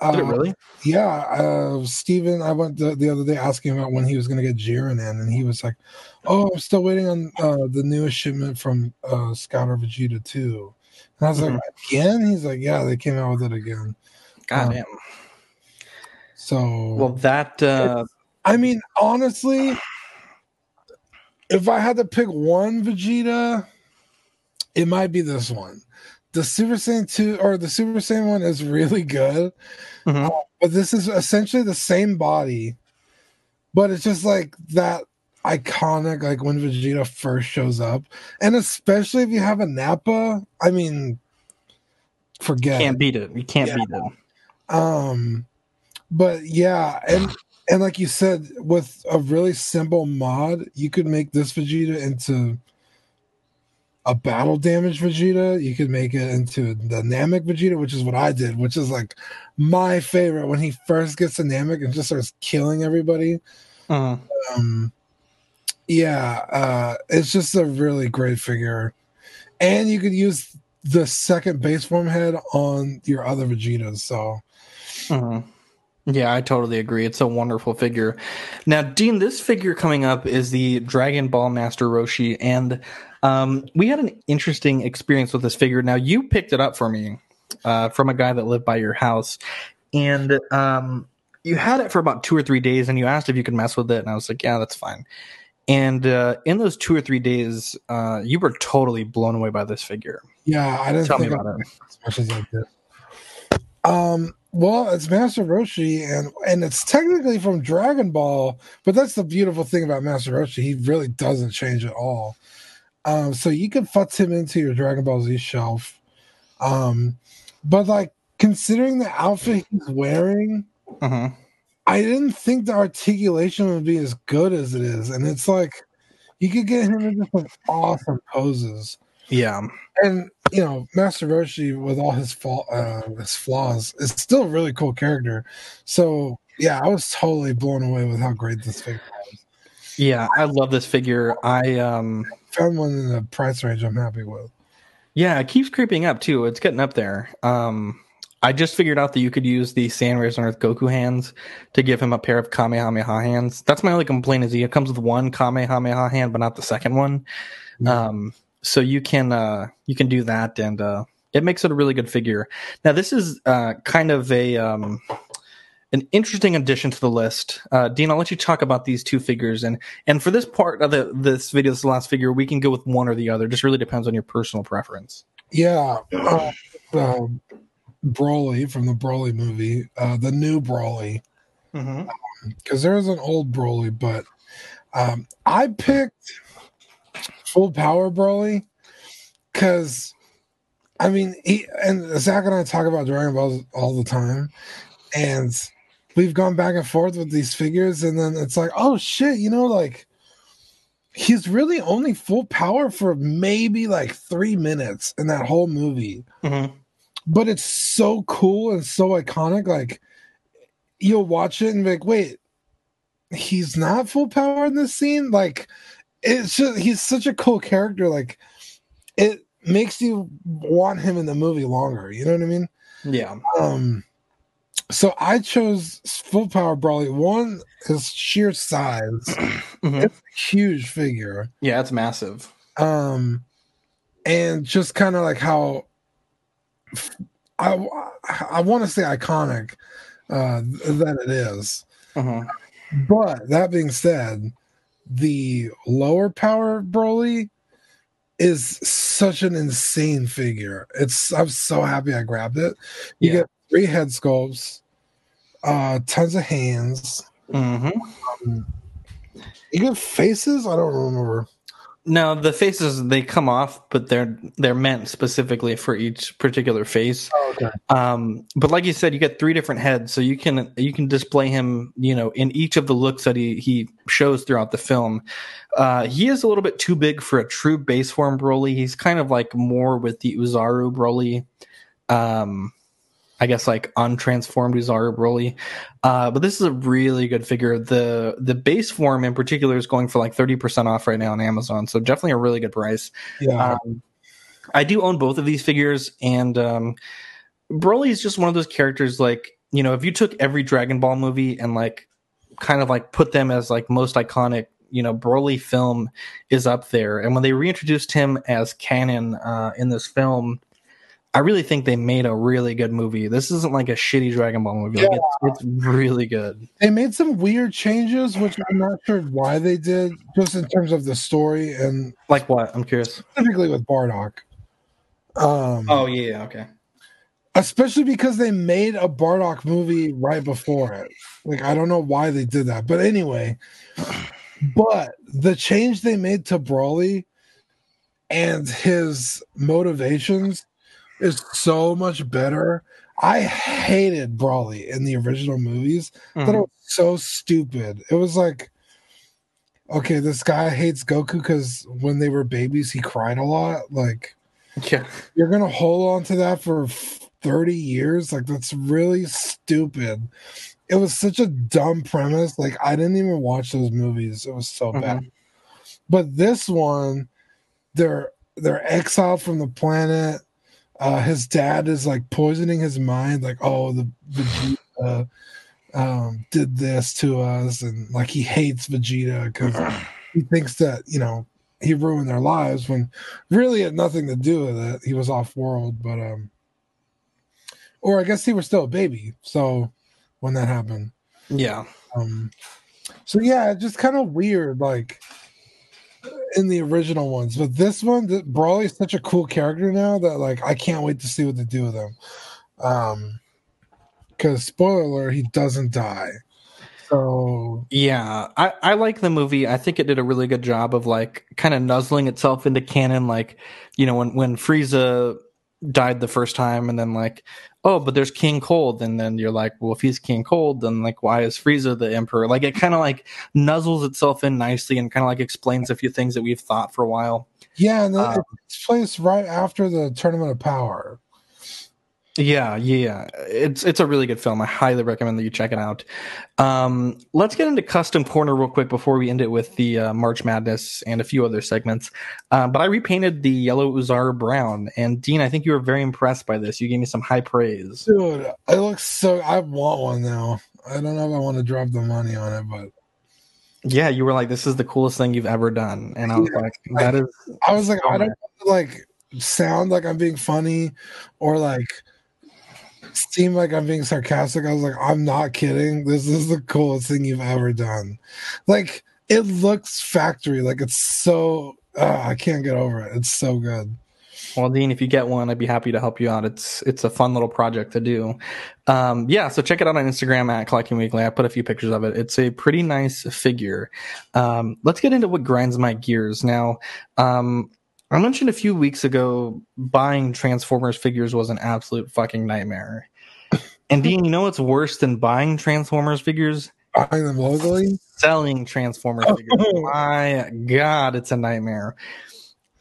did it Uh, really? Yeah, uh, Steven, I went the, the other day asking about when he was going to get Jiren in, and he was like, "Oh, I'm still waiting on uh, the newest shipment from uh, Scouter Vegeta 2." And I was like, "Again?" He's like, "Yeah, they came out with it again." God um, damn. So, Well, that uh, I mean, honestly, if I had to pick one Vegeta, it might be this one. The Super Saiyan 2 or the Super Saiyan one is really good. Mhm. Uh, but this is essentially the same body, but it's just like that iconic, like when Vegeta first shows up. And especially if you have a Nappa, I mean, forget it. can't beat it. You can't Yeah. beat it. Um, but yeah, and and like you said, with a really simple mod, you could make this Vegeta into a battle damage Vegeta. You could make it into the Namek Vegeta, which is what I did, which is like my favorite when he first gets Namek and just starts killing everybody. Uh, Um, yeah, uh, it's just a really great figure, and you could use the second base form head on your other Vegetas. So. Uh, yeah, I totally agree. It's a wonderful figure. Now, Dean, this figure coming up is the Dragon Ball Master Roshi, and um, we had an interesting experience with this figure. Now, you picked it up for me uh, from a guy that lived by your house, and um, you had it for about two or three days, and you asked if you could mess with it, and I was like, yeah, that's fine. And uh, in those two or three days, uh, you were totally blown away by this figure. Yeah, I didn't Tell me about it. as much as I did. Um, well, it's Master Roshi, and and it's technically from Dragon Ball, but that's the beautiful thing about Master Roshi. He really doesn't change at all. Um, so you can futz him into your Dragon Ball Z shelf. Um, but like considering the outfit he's wearing, Uh-huh. I didn't think the articulation would be as good as it is, and it's like you could get him into some awesome poses Yeah. and you know Master Roshi with all his fa- uh, his flaws is still a really cool character. So yeah, I was totally blown away with how great this figure was. Yeah, I love this figure. I um Found one in the price range I'm happy with. yeah, it keeps creeping up too. It's getting up there. Um I just figured out that you could use the Saiyan Raised on Earth Goku hands to give him a pair of Kamehameha hands. That's my only complaint is he comes with one Kamehameha hand, but not the second one. Um so you can uh you can do that and uh it makes it a really good figure. Now this is uh kind of a um an interesting addition to the list. Uh, Dean, I'll let you talk about these two figures, and and for this part of the this video, this last figure, we can go with one or the other. Just really depends on your personal preference. Yeah. Uh, uh, Broly from the Broly movie, uh, the new Broly, Mm-hmm. because there is an old Broly, but um, I picked full power Broly because I mean, he, and Zach and I talk about Dragon Balls all the time, and we've gone back and forth with these figures, and then it's like, oh shit, you know, like he's really only full power for maybe like three minutes in that whole movie Mm-hmm. but it's so cool and so iconic. Like you'll watch it and be like, wait, he's not full power in this scene. Like it's just he's such a cool character. Like it makes you want him in the movie longer. You know what I mean? Yeah. Um. So I chose full power Broly. One is sheer size. <clears throat> Mhm. It's a huge figure Yeah, it's massive. um and just kind of like how i i want to say iconic uh that it is Mhm. but that being said the lower power broly is such an insane figure it's i'm so happy i grabbed it you Yeah. get three head sculpts uh tons of hands Mm-hmm. you get faces i don't remember No, the faces they come off, but they're they're meant specifically for each particular face. oh, okay Um, but like you said, you get three different heads, so you can you can display him, you know, in each of the looks that he he shows throughout the film. Uh, he is a little bit too big for a true base form Broly. He's kind of like more with the Oozaru Broly. Um, I guess like untransformed Oozaru Broly. Uh, but this is a really good figure. The the base form in particular is going for like thirty percent off right now on Amazon, so definitely a really good price. yeah Um, I do own both of these figures, and um, Broly is just one of those characters. Like you know, if you took every Dragon Ball movie and like kind of like put them as like most iconic, you know, Broly film is up there. And when they reintroduced him as canon uh, in this film, I really think they made a really good movie. This isn't like a shitty Dragon Ball movie. Like it's, it's really good. they made some weird changes, which I'm not sure why they did, just in terms of the story and Like what? I'm curious. specifically with Bardock. Um, Oh yeah, okay. especially because they made a Bardock movie right before it. Like I don't know why they did that, but anyway. But the change they made to Broly and his motivations is so much better. I hated Broly in the original movies. I thought it was so stupid. It was like, okay, this guy hates Goku because when they were babies, he cried a lot. Like, Yeah. you're gonna hold on to that for 30 years? Like, that's really stupid. It was such a dumb premise. Like, I didn't even watch those movies. It was so bad. Mm-hmm. But this one, they're they're exiled from the planet. Uh, his dad is like poisoning his mind, like, oh, the Vegeta um, did this to us, and like he hates Vegeta because he thinks that you know he ruined their lives when really had nothing to do with it. He was off world, but um, or I guess he was still a baby. So when that happened, Yeah. um, so yeah, just kind of weird, like in the original ones. But this one, th- is such a cool character now that like I can't wait to see what they do with him. Um, because spoiler alert, he doesn't die. So Yeah, I, I like the movie. I think it did a really good job of like kind of nuzzling itself into canon. Like, you know, when when Frieza died the first time, and then like, oh, but there's King Cold, and then you're like, well, if he's King Cold, then like, why is Frieza the Emperor? Like, it kind of like nuzzles itself in nicely and kind of like explains a few things that we've thought for a while. yeah, and then Um, it takes place right after the Tournament of Power. Yeah, yeah, it's it's a really good film. I highly recommend that you check it out. Um, let's get into custom corner real quick before we end it with the uh, March Madness and a few other segments. Uh, but I repainted the yellow Uzar brown, and Dean, I think you were very impressed by this. You gave me some high praise. Dude, it looks so. I want one now. I don't know if I want to drop the money on it, but Yeah, you were like, "This is the coolest thing you've ever done," and I was like, "That is." I was like, so I don't nice. want to like sound like I'm being funny or like seem like I'm being sarcastic. I was like, I'm not kidding. This is the coolest thing you've ever done. Like it looks factory. Like it's so. Uh, I can't get over it. It's so good. Well, Dean, if you get one, I'd be happy to help you out. It's it's a fun little project to do. Um, yeah, so check it out on Instagram at Collecting Weekly. I put a few pictures of it. It's a pretty nice figure. Um, let's get into what grinds my gears now. Um, I mentioned a few weeks ago buying Transformers figures was an absolute fucking nightmare. And <laughs> Dean, you know what's worse than buying Transformers figures? Buying them locally, Selling Transformers oh. figures. My God, it's a nightmare.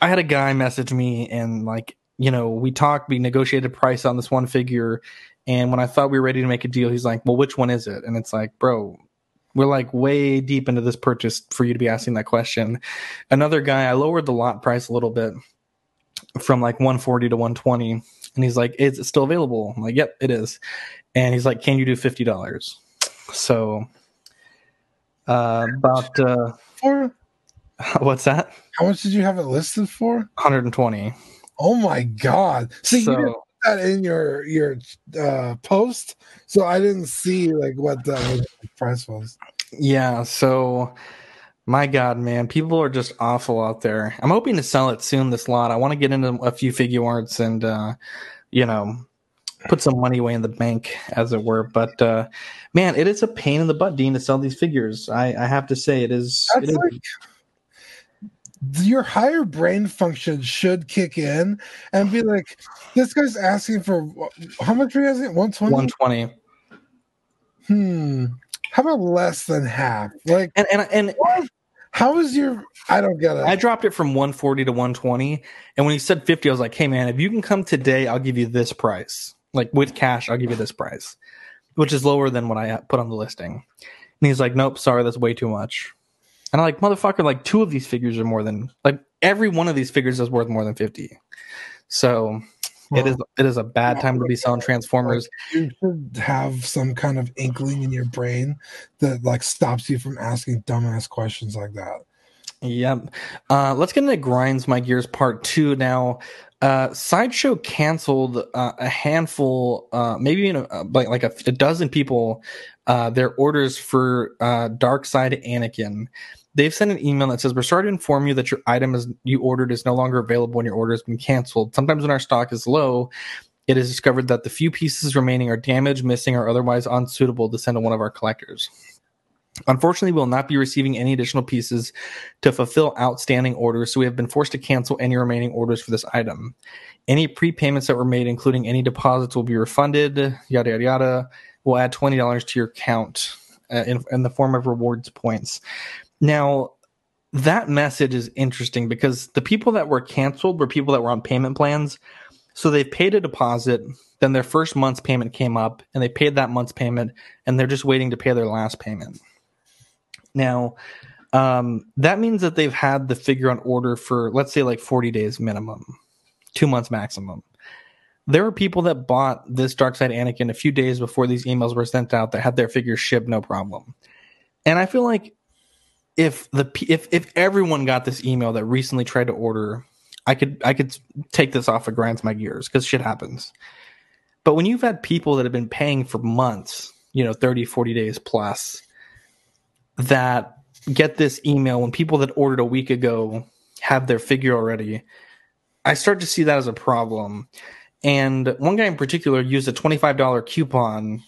I had a guy message me and like, you know, we talked, we negotiated price on this one figure. And when I thought we were ready to make a deal, he's like, well, which one is it? And it's like, bro, we're like way deep into this purchase for you to be asking that question. Another guy, I lowered the lot price a little bit from like 140 to 120. And he's like, is it still available? I'm like, yep, it is. And he's like, can you do $50? So, uh, about, uh, for <laughs> what's that? how much did you have it listed for? 120. Oh my god! See, So- you didn't put that in your your uh, post, so I didn't see like what the, price was. Yeah, so my God, man, people are just awful out there. I'm hoping to sell it soon. This lot, I want to get into a few Figuarts and, uh, you know, put some money away in the bank, as it were. But uh, man, it is a pain in the butt, Dean, to sell these figures. I, I have to say, it is. It That's is like your higher brain function should kick in and be like, this guy's asking for how much are you asking? One twenty. 120. Hmm. How about less than half? Like, And and and how is your? I don't get it. I dropped it from 140 to 120. And when he said 50, I was like, hey, man, if you can come today, I'll give you this price. Like with cash, I'll give you this price, which is lower than what I put on the listing. And he's like, nope, sorry, that's way too much. And I'm like, motherfucker, like two of these figures are more than, like every one of these figures is worth more than 50. So it is it is a bad time to be selling Transformers. you should have some kind of inkling in your brain that like stops you from asking dumbass questions like that. Yep. Uh, let's get into Grinds My Gears Part 2 now. Uh, Sideshow canceled uh, a handful, uh, maybe you know, uh, like, like a, a dozen people, uh, their orders for uh, Dark Side Anakin. They've sent an email that says, We're sorry to inform you that your item is you ordered is no longer available when your order has been canceled. Sometimes when our stock is low, it is discovered that the few pieces remaining are damaged, missing, or otherwise unsuitable to send to one of our collectors. Unfortunately, we will not be receiving any additional pieces to fulfill outstanding orders, so we have been forced to cancel any remaining orders for this item. Any prepayments that were made, including any deposits, will be refunded. Yada yada yada. We'll add twenty dollars to your account uh, in, in the form of rewards points. Now, that message is interesting because the people that were canceled were people that were on payment plans. So they paid a deposit, then their first month's payment came up, and they paid that month's payment, and they're just waiting to pay their last payment. Now, um, that means that they've had the figure on order for, let's say, like 40 days minimum, two months maximum. There were people that bought this Dark Side Anakin a few days before these emails were sent out that had their figures shipped no problem. And I feel like if the if if everyone got this email that recently tried to order, I could I could take this off of grinds my gears because shit happens. But when you've had people that have been paying for months, you know, 30, 40 days plus, that get this email when people that ordered a week ago have their figure already, I start to see that as a problem. And one guy in particular used a $25 coupon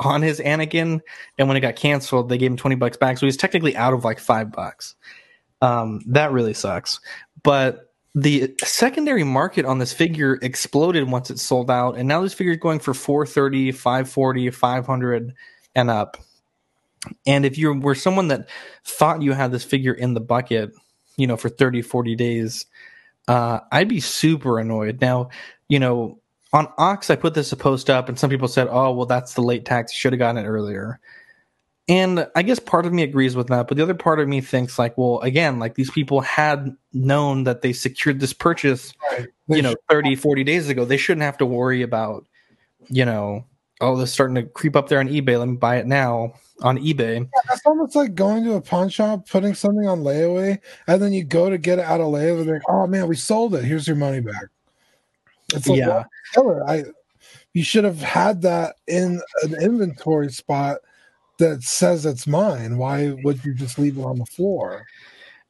on his Anakin, and when it got canceled, they gave him 20 bucks back. So he's technically out of like five bucks. Um, that really sucks. But the secondary market on this figure exploded once it sold out, and now this figure is going for 430, 540, 500 and up. And if you were someone that thought you had this figure in the bucket, you know, for 30, 40 days, uh, I'd be super annoyed. Now, you know, on Ox, I put this post up, and some people said, oh, well, that's the late tax. You should have gotten it earlier. And I guess part of me agrees with that, but the other part of me thinks, like, well, again, like these people had known that they secured this purchase, Right. You know, should- 30, 40 days ago. They shouldn't have to worry about, you know, oh, this is starting to creep up there on eBay. Let me buy it now on eBay. That's almost like going to a pawn shop, putting something on layaway, and then you go to get it out of layaway. They're like, "Oh man, we sold it. Here's your money back." It's like, Yeah. well, killer. I you should have had that in an inventory spot that says it's mine. Why would you just leave it on the floor?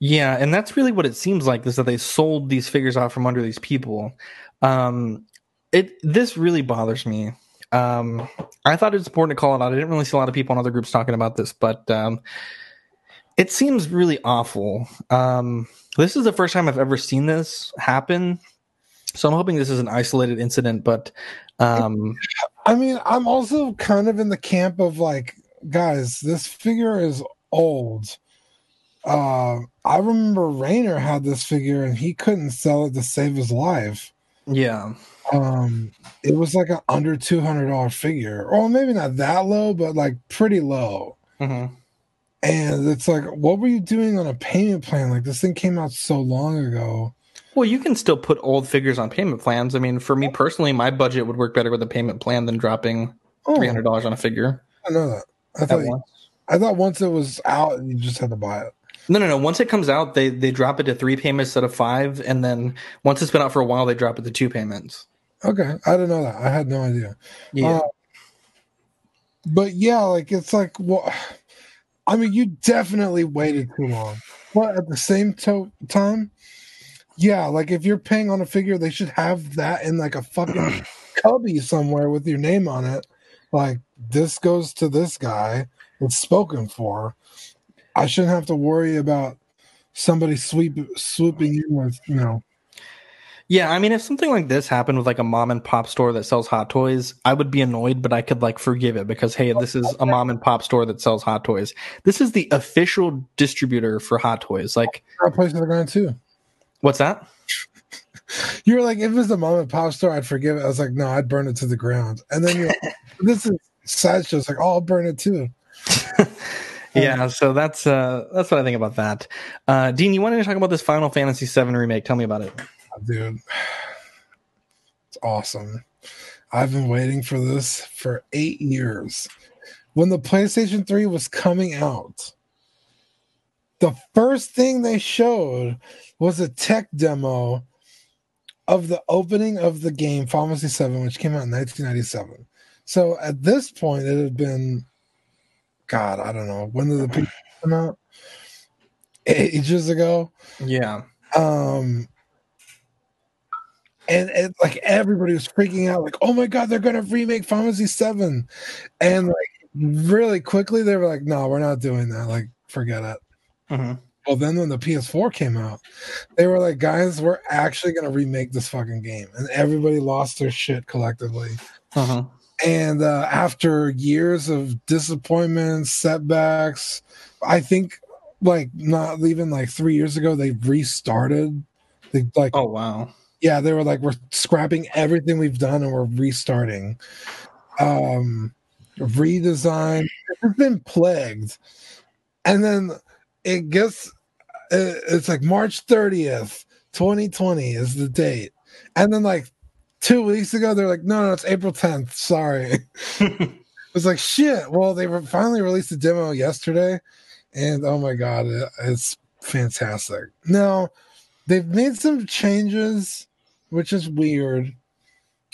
Yeah, and that's really what it seems like is that they sold these figures off from under these people. Um, it this really bothers me. Um, I thought it's important to call it out. I didn't really see a lot of people in other groups talking about this, but um, it seems really awful. Um, this is the first time I've ever seen this happen, so I'm hoping this is an isolated incident. But um, I mean, I'm also kind of in the camp of like, guys, this figure is old. Uh, I remember Rayner had this figure and he couldn't sell it to save his life. yeah, Um, it was like an under two hundred dollar figure, or maybe not that low, but like pretty low. hmm And it's like, what were you doing on a payment plan? Like this thing came out so long ago. Well, you can still put old figures on payment plans. I mean, for me personally, my budget would work better with a payment plan than dropping Oh, three hundred dollars on a figure. I know that. I thought you. I thought once it was out, you just had to buy it. No, no, no. Once it comes out, they they drop it to three payments instead of five, and then once it's been out for a while, they drop it to two payments. Okay, I didn't know that. I had no idea. Yeah, Uh, but yeah, like it's like, well, I mean, you definitely waited too long. But at the same to- time, yeah, like if you're paying on a figure, they should have that in like a fucking <clears throat> cubby somewhere with your name on it. Like this goes to this guy. It's spoken for. I shouldn't have to worry about somebody sweep swooping in with you know. Yeah. I mean, if something like this happened with like a mom and pop store that sells hot toys, I would be annoyed, but I could like forgive it because hey, this is a mom and pop store that sells hot toys. This is the official distributor for hot toys. Like, places are going too. what's that? <laughs> You were like, if it was a mom and pop store, I'd forgive it. I was like, no, I'd burn it to the ground. And then you're like, <laughs> this is sideshow. It's like, oh, I'll burn it too. <laughs> Yeah, so that's uh that's what I think about that. Uh Dean, you wanted to talk about this Final Fantasy VII remake? Tell me about it. Dude, it's awesome. I've been waiting for this for eight years. When the PlayStation 3 was coming out, the first thing they showed was a tech demo of the opening of the game Fantasy 7, which came out in 1997. So at this point, it had been, God, I don't know, when did the PC come out? Ages ago. Yeah. Um, and it, like everybody was freaking out, like, "Oh my god, they're gonna remake Final Fantasy Seven," and like really quickly they were like, "No, we're not doing that. Like, forget it." Mhm. Well, then when the PS4 came out, they were like, "Guys, we're actually gonna remake this fucking game," and everybody lost their shit collectively. Uh-huh. And uh, after years of disappointments, setbacks, I think like not even like three years ago, they restarted. They like Oh wow. Yeah, they were like, we're scrapping everything we've done and we're restarting. Um, redesign. It's been plagued, and then it gets. It's like March thirtieth, twenty twenty is the date, and then like two weeks ago they're like, no, no, it's April tenth. Sorry. <laughs> It's like shit. Well, they were finally released a demo yesterday, and oh my god, it, it's fantastic. Now they've made some changes, which is weird,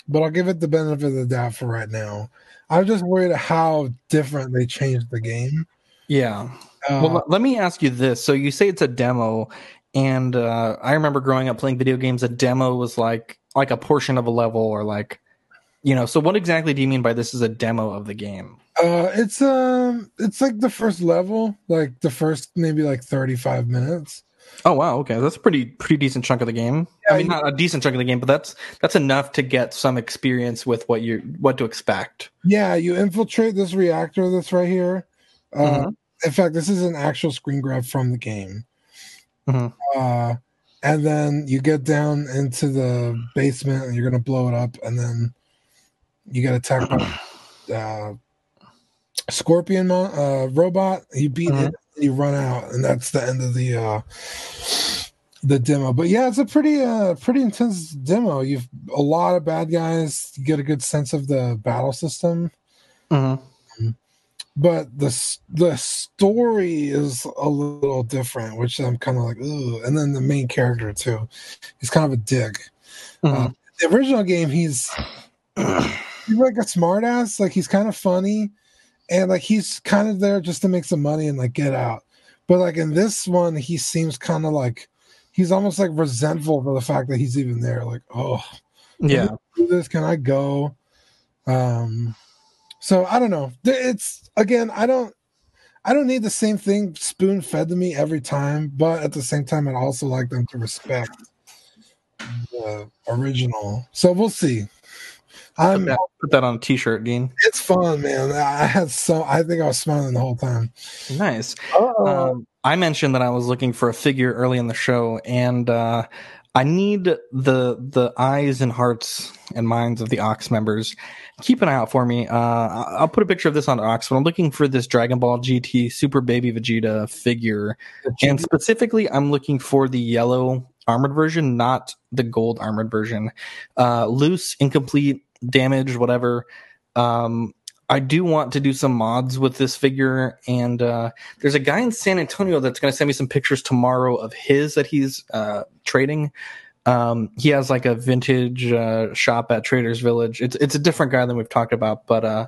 but I'll give it the benefit of the doubt for right now. I'm just worried how different they changed the game. Yeah. Uh, well, let- me ask you this. So you say it's a demo, and uh, I remember growing up playing video games. A demo was like like a portion of a level, or like, you know. So what exactly do you mean by this is a demo of the game? uh, it's um, it's like the first level, like the first maybe like 35 minutes. Oh wow, okay, that's a pretty pretty decent chunk of the game. Yeah, I mean, not a decent chunk of the game, but that's that's enough to get some experience with what you what to expect. Yeah, you infiltrate this reactor that's right here. Uh, Mhm. In fact, this is an actual screen grab from the game. Mhm. Uh, and then you get down into the basement and you're going to blow it up. And then you get attacked by uh, Scorpion mo- uh, robot. You beat Mhm. it, you run out, and that's the end of the uh, the demo. But yeah, it's a pretty uh, pretty intense demo. You've a lot of bad guys. You get a good sense of the battle system Mm-hmm. but the the story is a little different, which I'm kind of like, ooh. And then the main character too, he's kind of a dick. Mhm. Uh, the original game, he's <clears throat> he's like a smartass. Like he's kind of funny, and like he's kind of there just to make some money and like get out. But like in this one, he seems kind of like he's almost like resentful for the fact that he's even there. Like, oh, Yeah. do this? Can I go? Um, so I don't know. It's again, I don't, I don't need the same thing spoon fed to me every time, but at the same time, I'd also like them to respect the original. So we'll see. Put I'm. that, put that on a t-shirt, Dean. It's fun, man. I had so. I think I was smiling the whole time. Nice. Uh, Um, I mentioned that I was looking for a figure early in the show, and uh, I need the the eyes and hearts and minds of the Ox members. Keep an eye out for me. Uh, I'll put a picture of this on Ox, but I'm looking for this Dragon Ball GT Super Baby Vegeta figure, and specifically, I'm looking for the yellow armored version, not the gold armored version. Uh, loose, incomplete, damaged, whatever. Um, I do want to do some mods with this figure, and uh, there's a guy in San Antonio that's going to send me some pictures tomorrow of his that he's uh, trading. Um, he has like a vintage uh, shop at Traders Village. It's it's a different guy than we've talked about, but uh,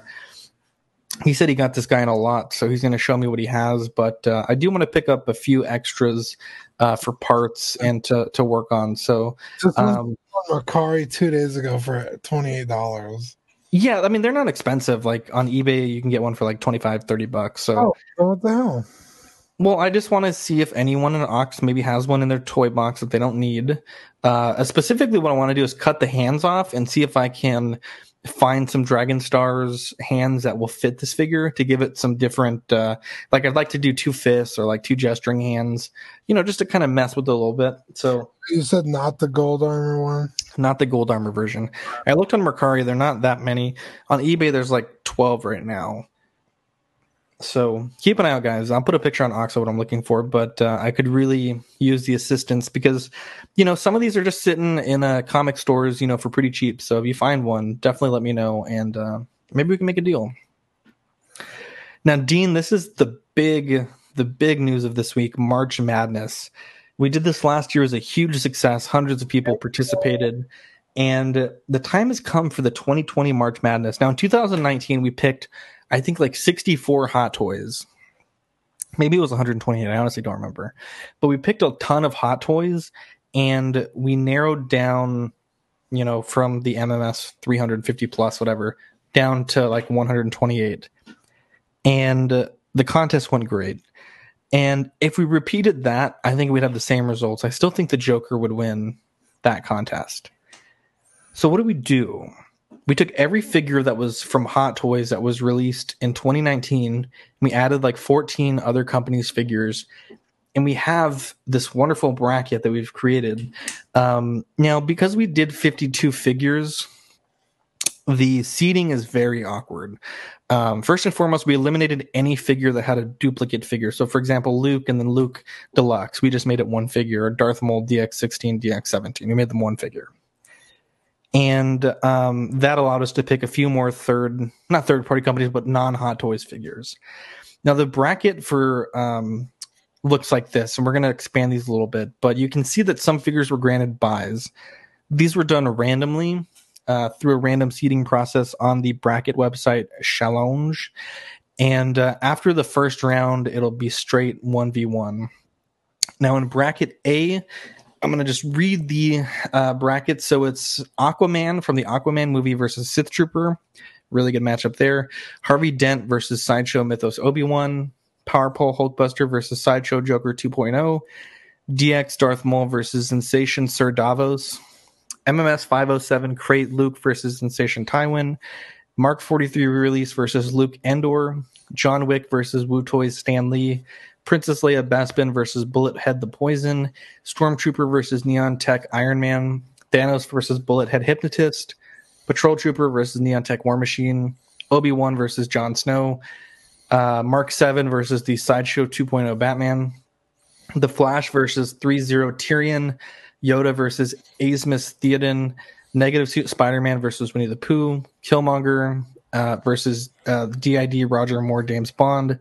he said he got this guy in a lot, so he's going to show me what he has. But uh, I do want to pick up a few extras uh, for parts and to to work on. So um, Mercari two days ago for twenty eight dollars. yeah, I mean they're not expensive. Like on eBay, you can get one for like 25, 30 bucks. So. Oh, what the hell? Well, I just want to see if anyone in Ox maybe has one in their toy box that they don't need. Uh, specifically, what I want to do is cut the hands off and see if I can find some Dragon Stars hands that will fit this figure to give it some different. Uh, like I'd like to do two fists or like two gesturing hands, you know, just to kind of mess with it a little bit. So You said not the gold armor one. not the gold armor version. I looked on Mercari; they're not that many. On eBay, there's like twelve right now. So keep an eye out, guys. I'll put a picture on Oxa what I'm looking for, but uh, I could really use the assistance because, you know, some of these are just sitting in uh, comic stores, you know, for pretty cheap. So if you find one, definitely let me know, and uh, maybe we can make a deal. Now, Dean, this is the big, the big news of this week: March Madness. We did this last year; was a huge success. Hundreds of people participated, and the time has come for the 2020 March Madness. Now, in 2019, we picked, I think, like 64 Hot Toys. Maybe it was 128. I honestly don't remember, but we picked a ton of Hot Toys, and we narrowed down, you know, from the MMS 350 plus whatever down to like 128 and the contest went great. And if we repeated that, I think we'd have the same results. I still think the Joker would win that contest. So what do we do? We took every figure that was from Hot Toys that was released in 2019. And we added like 14 other companies' figures, and we have this wonderful bracket that we've created. Um, now, because we did 52 figures, the seating is very awkward. Um, first and foremost, we eliminated any figure that had a duplicate figure. So, for example, Luke and then Luke Deluxe, we just made it one figure. Or Darth Maul DX16, DX17, we made them one figure. And um, that allowed us to pick a few more third, not third party companies, but non Hot Toys figures. Now, the bracket for um, looks like this, and we're going to expand these a little bit, but you can see that some figures were granted byes. These were done randomly uh, through a random seeding process on the bracket website Challonge. And uh, after the first round, it'll be straight 1v1. Now, in bracket A, I'm going to just read the uh, bracket. So it's Aquaman from the Aquaman movie versus Sith Trooper. Really good matchup there. Harvey Dent versus Sideshow Mythos Obi Wan. Power Pose Hulkbuster versus Sideshow Joker 2.0. DX Darth Maul versus Sensation Sir Davos. MMS 507 Crate Luke versus Sensation Tywin, Mark 43 release versus Luke Endor, John Wick versus Wu Toys Stan Lee, Princess Leia Bespin versus Bullet Head the Poison, Stormtrooper versus Neon Tech Iron Man, Thanos versus Bullet Head Hypnotist, Patrol Trooper versus Neon Tech War Machine, Obi Wan versus Jon Snow, uh, Mark 7 versus the Sideshow 2.0 Batman, The Flash versus 3 0 Tyrion, Yoda versus Asmus Theoden, Negative Suit Spider Man versus Winnie the Pooh, Killmonger uh, versus uh, DID Roger Moore James Bond,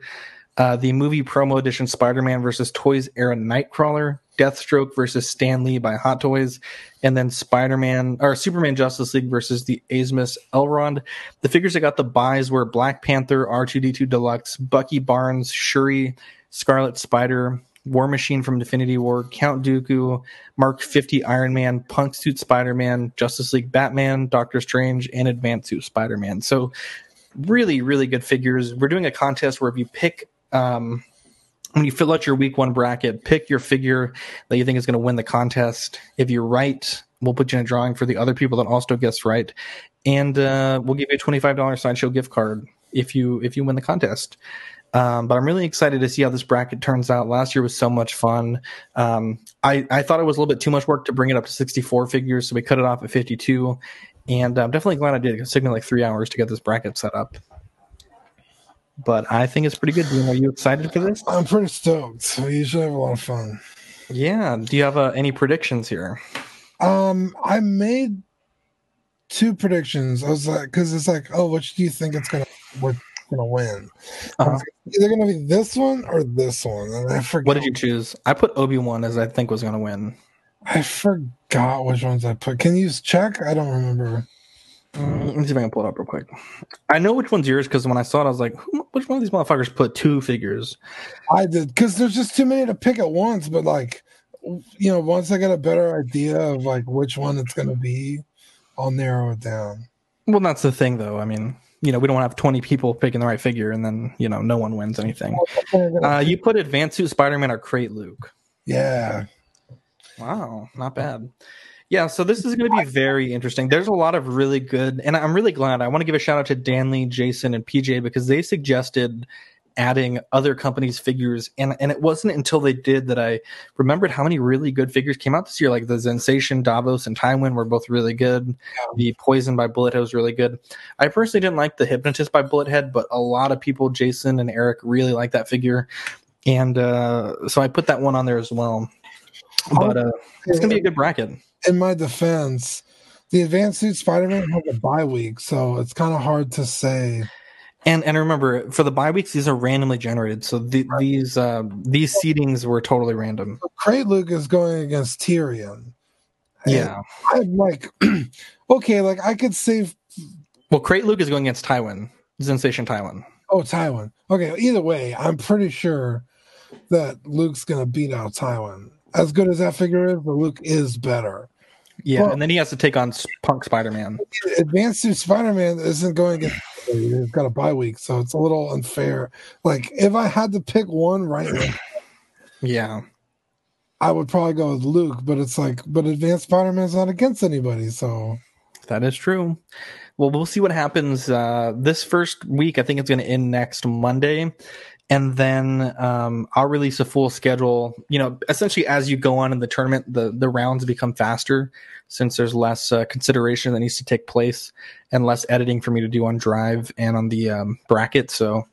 uh, the movie promo edition Spider Man versus Toys Era Nightcrawler, Deathstroke versus Stan Lee by Hot Toys, and then Spider Man or Superman Justice League versus the Asmus Elrond. The figures that got the byes were Black Panther, R2D2 Deluxe, Bucky Barnes, Shuri, Scarlet Spider, War Machine from Infinity War, Count Dooku, Mark 50 Iron Man, Punk Suit Spider Man, Justice League Batman, Doctor Strange, and Advanced Suit Spider Man. So, really, really good figures. We're doing a contest where if you pick, um, when you fill out your week one bracket, pick your figure that you think is going to win the contest. If you're right, we'll put you in a drawing for the other people that also guess right, and uh, we'll give you a twenty five dollars sideshow gift card if you if you win the contest. Um, but I'm really excited to see how this bracket turns out. Last year was so much fun. Um, I, I thought it was a little bit too much work to bring it up to 64 figures, so we cut it off at 52. And I'm definitely glad I did. It took me like three hours to get this bracket set up. But I think it's pretty good. Dean, are you excited for this? I'm pretty stoked. We usually have a lot of fun. Yeah. Do you have uh, any predictions here? Um, I made two predictions. I was like, because it's like, oh, which do you think it's gonna what's gonna win? Uh-huh. like, Either gonna be this one or this one, and I forgot. What did you choose? I put Obi Wan as I think was going to win. I forgot which ones I put. Can you check? I don't remember. Mm, Let me see if I can pull it up real quick. I know which one's yours because when I saw it, I was like, which one of these motherfuckers put two figures? I did because there's just too many to pick at once. But like, you know, once I get a better idea of like which one it's gonna be, I'll narrow it down. Well, that's the thing, though. I mean, you know, we don't have 20 people picking the right figure and then, you know, no one wins anything. Uh, you put Advanced Suit Spider Man or Crate Luke. yeah, Wow, not bad. Yeah, so this is going to be very interesting. There's a lot of really good, and I'm really glad. I want to give a shout out to Danley, Jason, and PJ because they suggested adding other companies' figures, and and it wasn't until they did that I remembered how many really good figures came out this year. Like the Sensation, Davos, and Tywin were both really good. The Poison by Bullethead was really good. I personally didn't like the Hypnotist by Bullethead, but a lot of people, Jason and Eric, really like that figure, and uh, so I put that one on there as well. But uh, it's gonna be a good bracket. In my defense, the advanced suit Spider-Man has a bye week, so it's kind of hard to say. And and remember, for the bye weeks, these are randomly generated. So the, these uh, these seedings were totally random. Crate Luke is going against Tyrion. Yeah. I'm like, <clears throat> okay, like I could save. Well, Crate Luke is going against Tywin, Sensation Tywin. Oh, Tywin. Okay, either way, I'm pretty sure that Luke's gonna beat out Tywin. As good as that figure is, but Luke is better. Yeah, Well- and then he has to take on Punk Spider Man. Advanced Suit Spider-Man isn't going against. He's got a bye week, so it's a little unfair. Like if I had to pick one right now. Yeah. I would probably go with Luke, but it's like, but Advanced Spider-Man's not against anybody, so That is true. Well, we'll see what happens uh, this first week. I think it's going to end next Monday. And then um, I'll release a full schedule. You know, essentially, as you go on in the tournament, the, the rounds become faster since there's less uh, consideration that needs to take place and less editing for me to do on Drive and on the um, bracket. So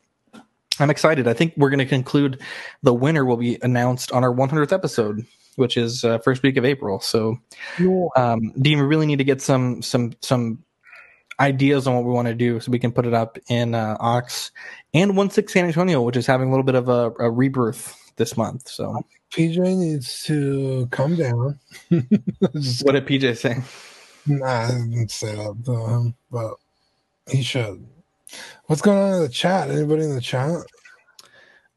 I'm excited. I think we're going to conclude the winner will be announced on our 100th episode, which is uh, first week of April. So um, Dean, we really need to get some some some ideas on what we want to do so we can put it up in uh, Ox and One Six San Antonio, which is having a little bit of a, a rebirth this month. So, PJ needs to come down. <laughs> What did PJ say? nah, I didn't say that to him, but he should. What's going on in the chat? Anybody in the chat?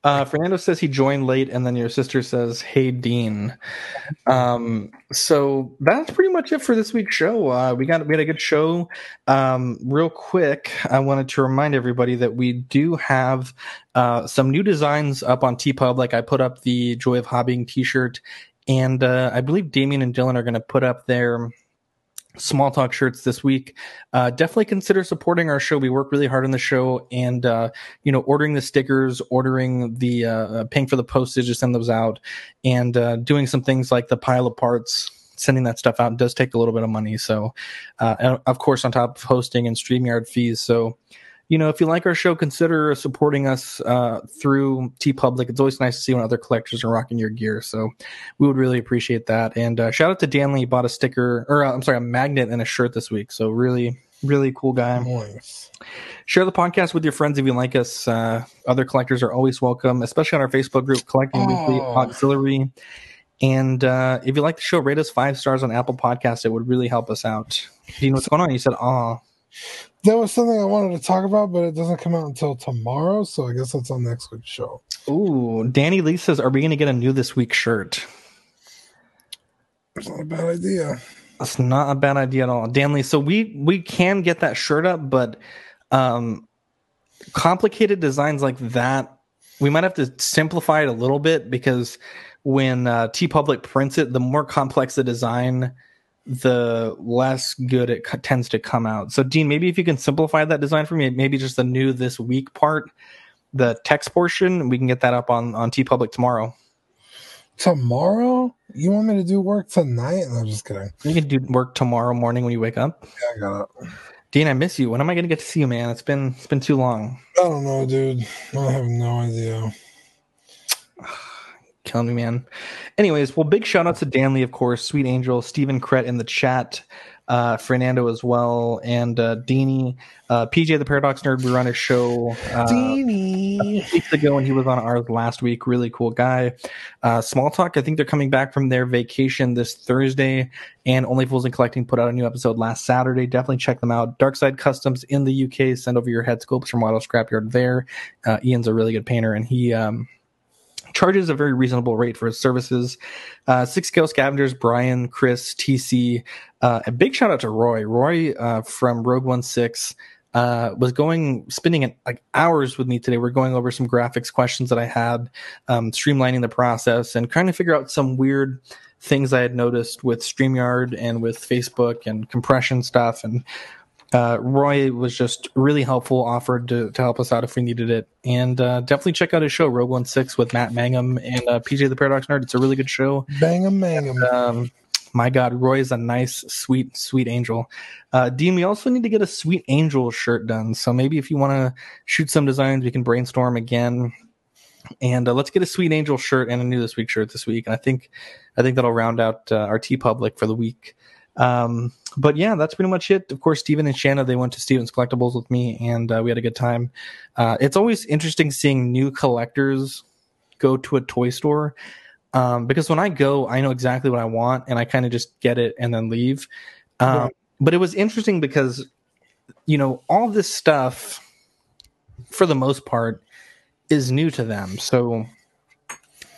Uh, Fernando says he joined late, and then your sister says, "Hey, Dean." Um, so that's pretty much it for this week's show. Uh, we got we had a good show. Um, real quick, I wanted to remind everybody that we do have uh, some new designs up on TPub. Like I put up the Joy of Hobbying T-shirt, and uh, I believe Damien and Dylan are going to put up their small talk shirts this week. Uh, definitely consider supporting our show. We work really hard on the show and uh, you know ordering the stickers ordering the uh, paying for the postage to send those out and uh, doing some things like the pile of parts sending that stuff out does take a little bit of money. So uh, of course on top of hosting and streamyard fees. So you know, if you like our show, consider supporting us uh, through TeePublic. It's always nice to see when other collectors are rocking your gear. So we would really appreciate that. And uh, shout out to Danley, bought a sticker, or uh, I'm sorry, a magnet and a shirt this week. So really, really cool guy. Nice. Share the podcast with your friends if you like us. Uh, other collectors are always welcome, especially on our Facebook group, Collecting Weekly Oh. Auxiliary. And uh, if you like the show, rate us five stars on Apple Podcasts. It would really help us out. Dean, what's going on? You said, "Ah." There was something I wanted to talk about, but it doesn't come out until tomorrow, so I guess that's on next week's show. Ooh, Danny Lee says, "Are we going to get a new this week shirt?" It's not a bad idea. That's not a bad idea at all, Danley. So we we can get that shirt up, but um, complicated designs like that, we might have to simplify it a little bit because when uh, TeePublic prints it, the more complex the design, the less good it co- tends to come out. So, Dean, maybe if you can simplify that design for me, maybe just the new this week part, the text portion, we can get that up on on TeePublic tomorrow. Tomorrow? You want me to do work tonight? No, I'm just kidding. You can do work tomorrow morning when you wake up. Yeah, I got it. Dean, I miss you. When am I going to get to see you, man? It's been it's been too long. I don't know, dude. I have no idea. <sighs> <sighs> <sighs> Killing me, man. Anyways, well, big shout out to Danley, of course, Sweet Angel, Stephen Kret in the chat, uh, Fernando as well, and uh, Deanie, uh, PJ the Paradox Nerd. We run a show uh, Deanie. weeks ago, and he was on ours last week. Really cool guy. Uh, Small Talk. I think they're coming back from their vacation this Thursday, and Only Fools and Collecting put out a new episode last Saturday. Definitely check them out. Dark Side Customs in the UK. Send over your head sculpts from Watto Scrapyard there. Uh, Ian's a really good painter, and he. Um, charges a very reasonable rate for his services. Uh, Six Scale Scavengers, Brian, Chris, TC. Uh, a big shout out to Roy. Roy uh, from Rogue One Six uh, was going spending like hours with me today. We're going over some graphics questions that I had, um, streamlining the process, and trying to figure out some weird things I had noticed with StreamYard and with Facebook and compression stuff and uh, Roy was just really helpful, offered to, to help us out if we needed it. And uh, definitely check out his show, Rogue One Six, with Matt Mangum and uh, PJ the Paradox Nerd. It's a really good show. Bang 'em. Um, my God, Roy is a nice, sweet, sweet angel. Uh, Dean, we also need to get a sweet angel shirt done. So maybe if you want to shoot some designs, we can brainstorm again. And uh, let's get a sweet angel shirt and a new this week shirt this week. And I think, I think that'll round out uh, our TeePublic for the week. Um, but yeah, that's pretty much it. Of course, Steven and Shanna, they went to Steven's Collectibles with me and uh, we had a good time. Uh, it's always interesting seeing new collectors go to a toy store. Um, because when I go, I know exactly what I want and I kind of just get it and then leave. Um, Yeah. but it was interesting because, you know, all this stuff for the most part is new to them. So,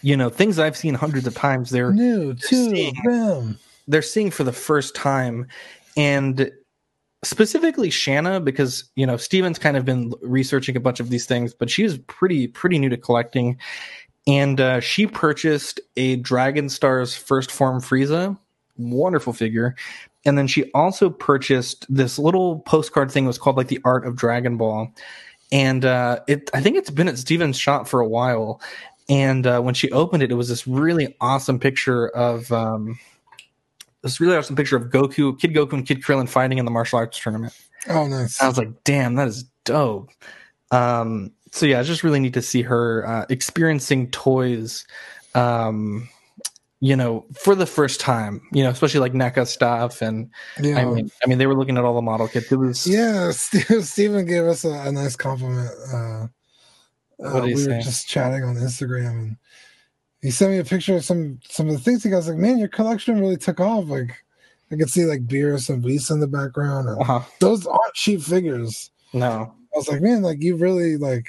you know, things I've seen hundreds of times, they're, New to seeing- them. They're seeing for the first time. And specifically shanna because you know steven's kind of been researching a bunch of these things but she's pretty pretty new to collecting. And uh, she purchased a dragon stars first form frieza. Wonderful figure. And then she also purchased this little postcard thing. It was called like the art of dragon ball. And uh, it i think it's been at steven's shop for a while. And uh, when she opened it it was this really awesome picture of um, this really awesome picture of Goku, Kid Goku, and Kid Krillin fighting in the martial arts tournament. Oh, nice. I was like, damn, that is dope. Um, so yeah, I just really need to see her uh, experiencing toys, um, you know, for the first time. You know, especially like NECA stuff, and Yeah. I mean, I mean, they were looking at all the model kits. It was Yeah, <laughs> Steve, Steven gave us a, a nice compliment. Uh, What uh, we were just chatting on Instagram, and he sent me a picture of some some of the things. He goes like, "Man, your collection really took off. Like, I could see like Beerus and Whis in the background. And uh-huh. Those aren't cheap figures." no, I was like, "Man, like you really like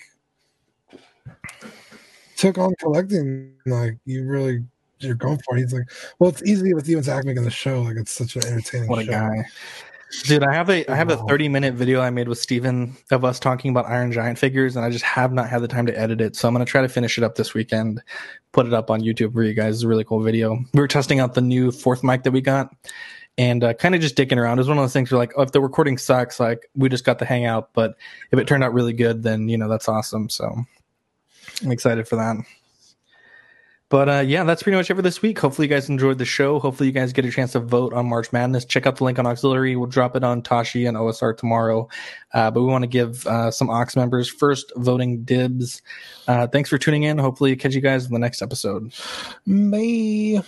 took on collecting. Like you really." You're going for it. He's like, well, it's easy with you and Zach making the show. Like, it's such an entertaining what a show. guy. Dude, I have a I have a 30 minute video I made with Steven of us talking about Iron Giant figures, and I just have not had the time to edit it. So I'm gonna try to finish it up this weekend, put it up on YouTube for you guys. It's a really cool video. We were testing out the new fourth mic that we got, and uh, kind of just dicking around. It was one of those things where like, oh, if the recording sucks, like we just got to hang out. But if it turned out really good, then you know that's awesome. So I'm excited for that. But uh, yeah, that's pretty much it for this week. Hopefully, you guys enjoyed the show. Hopefully, you guys get a chance to vote on March Madness. Check out the link on Auxiliary. We'll drop it on Tashi and OSR tomorrow. Uh, but we want to give uh, some Ox members first voting dibs. Uh, thanks for tuning in. Hopefully, catch you guys in the next episode. Bye.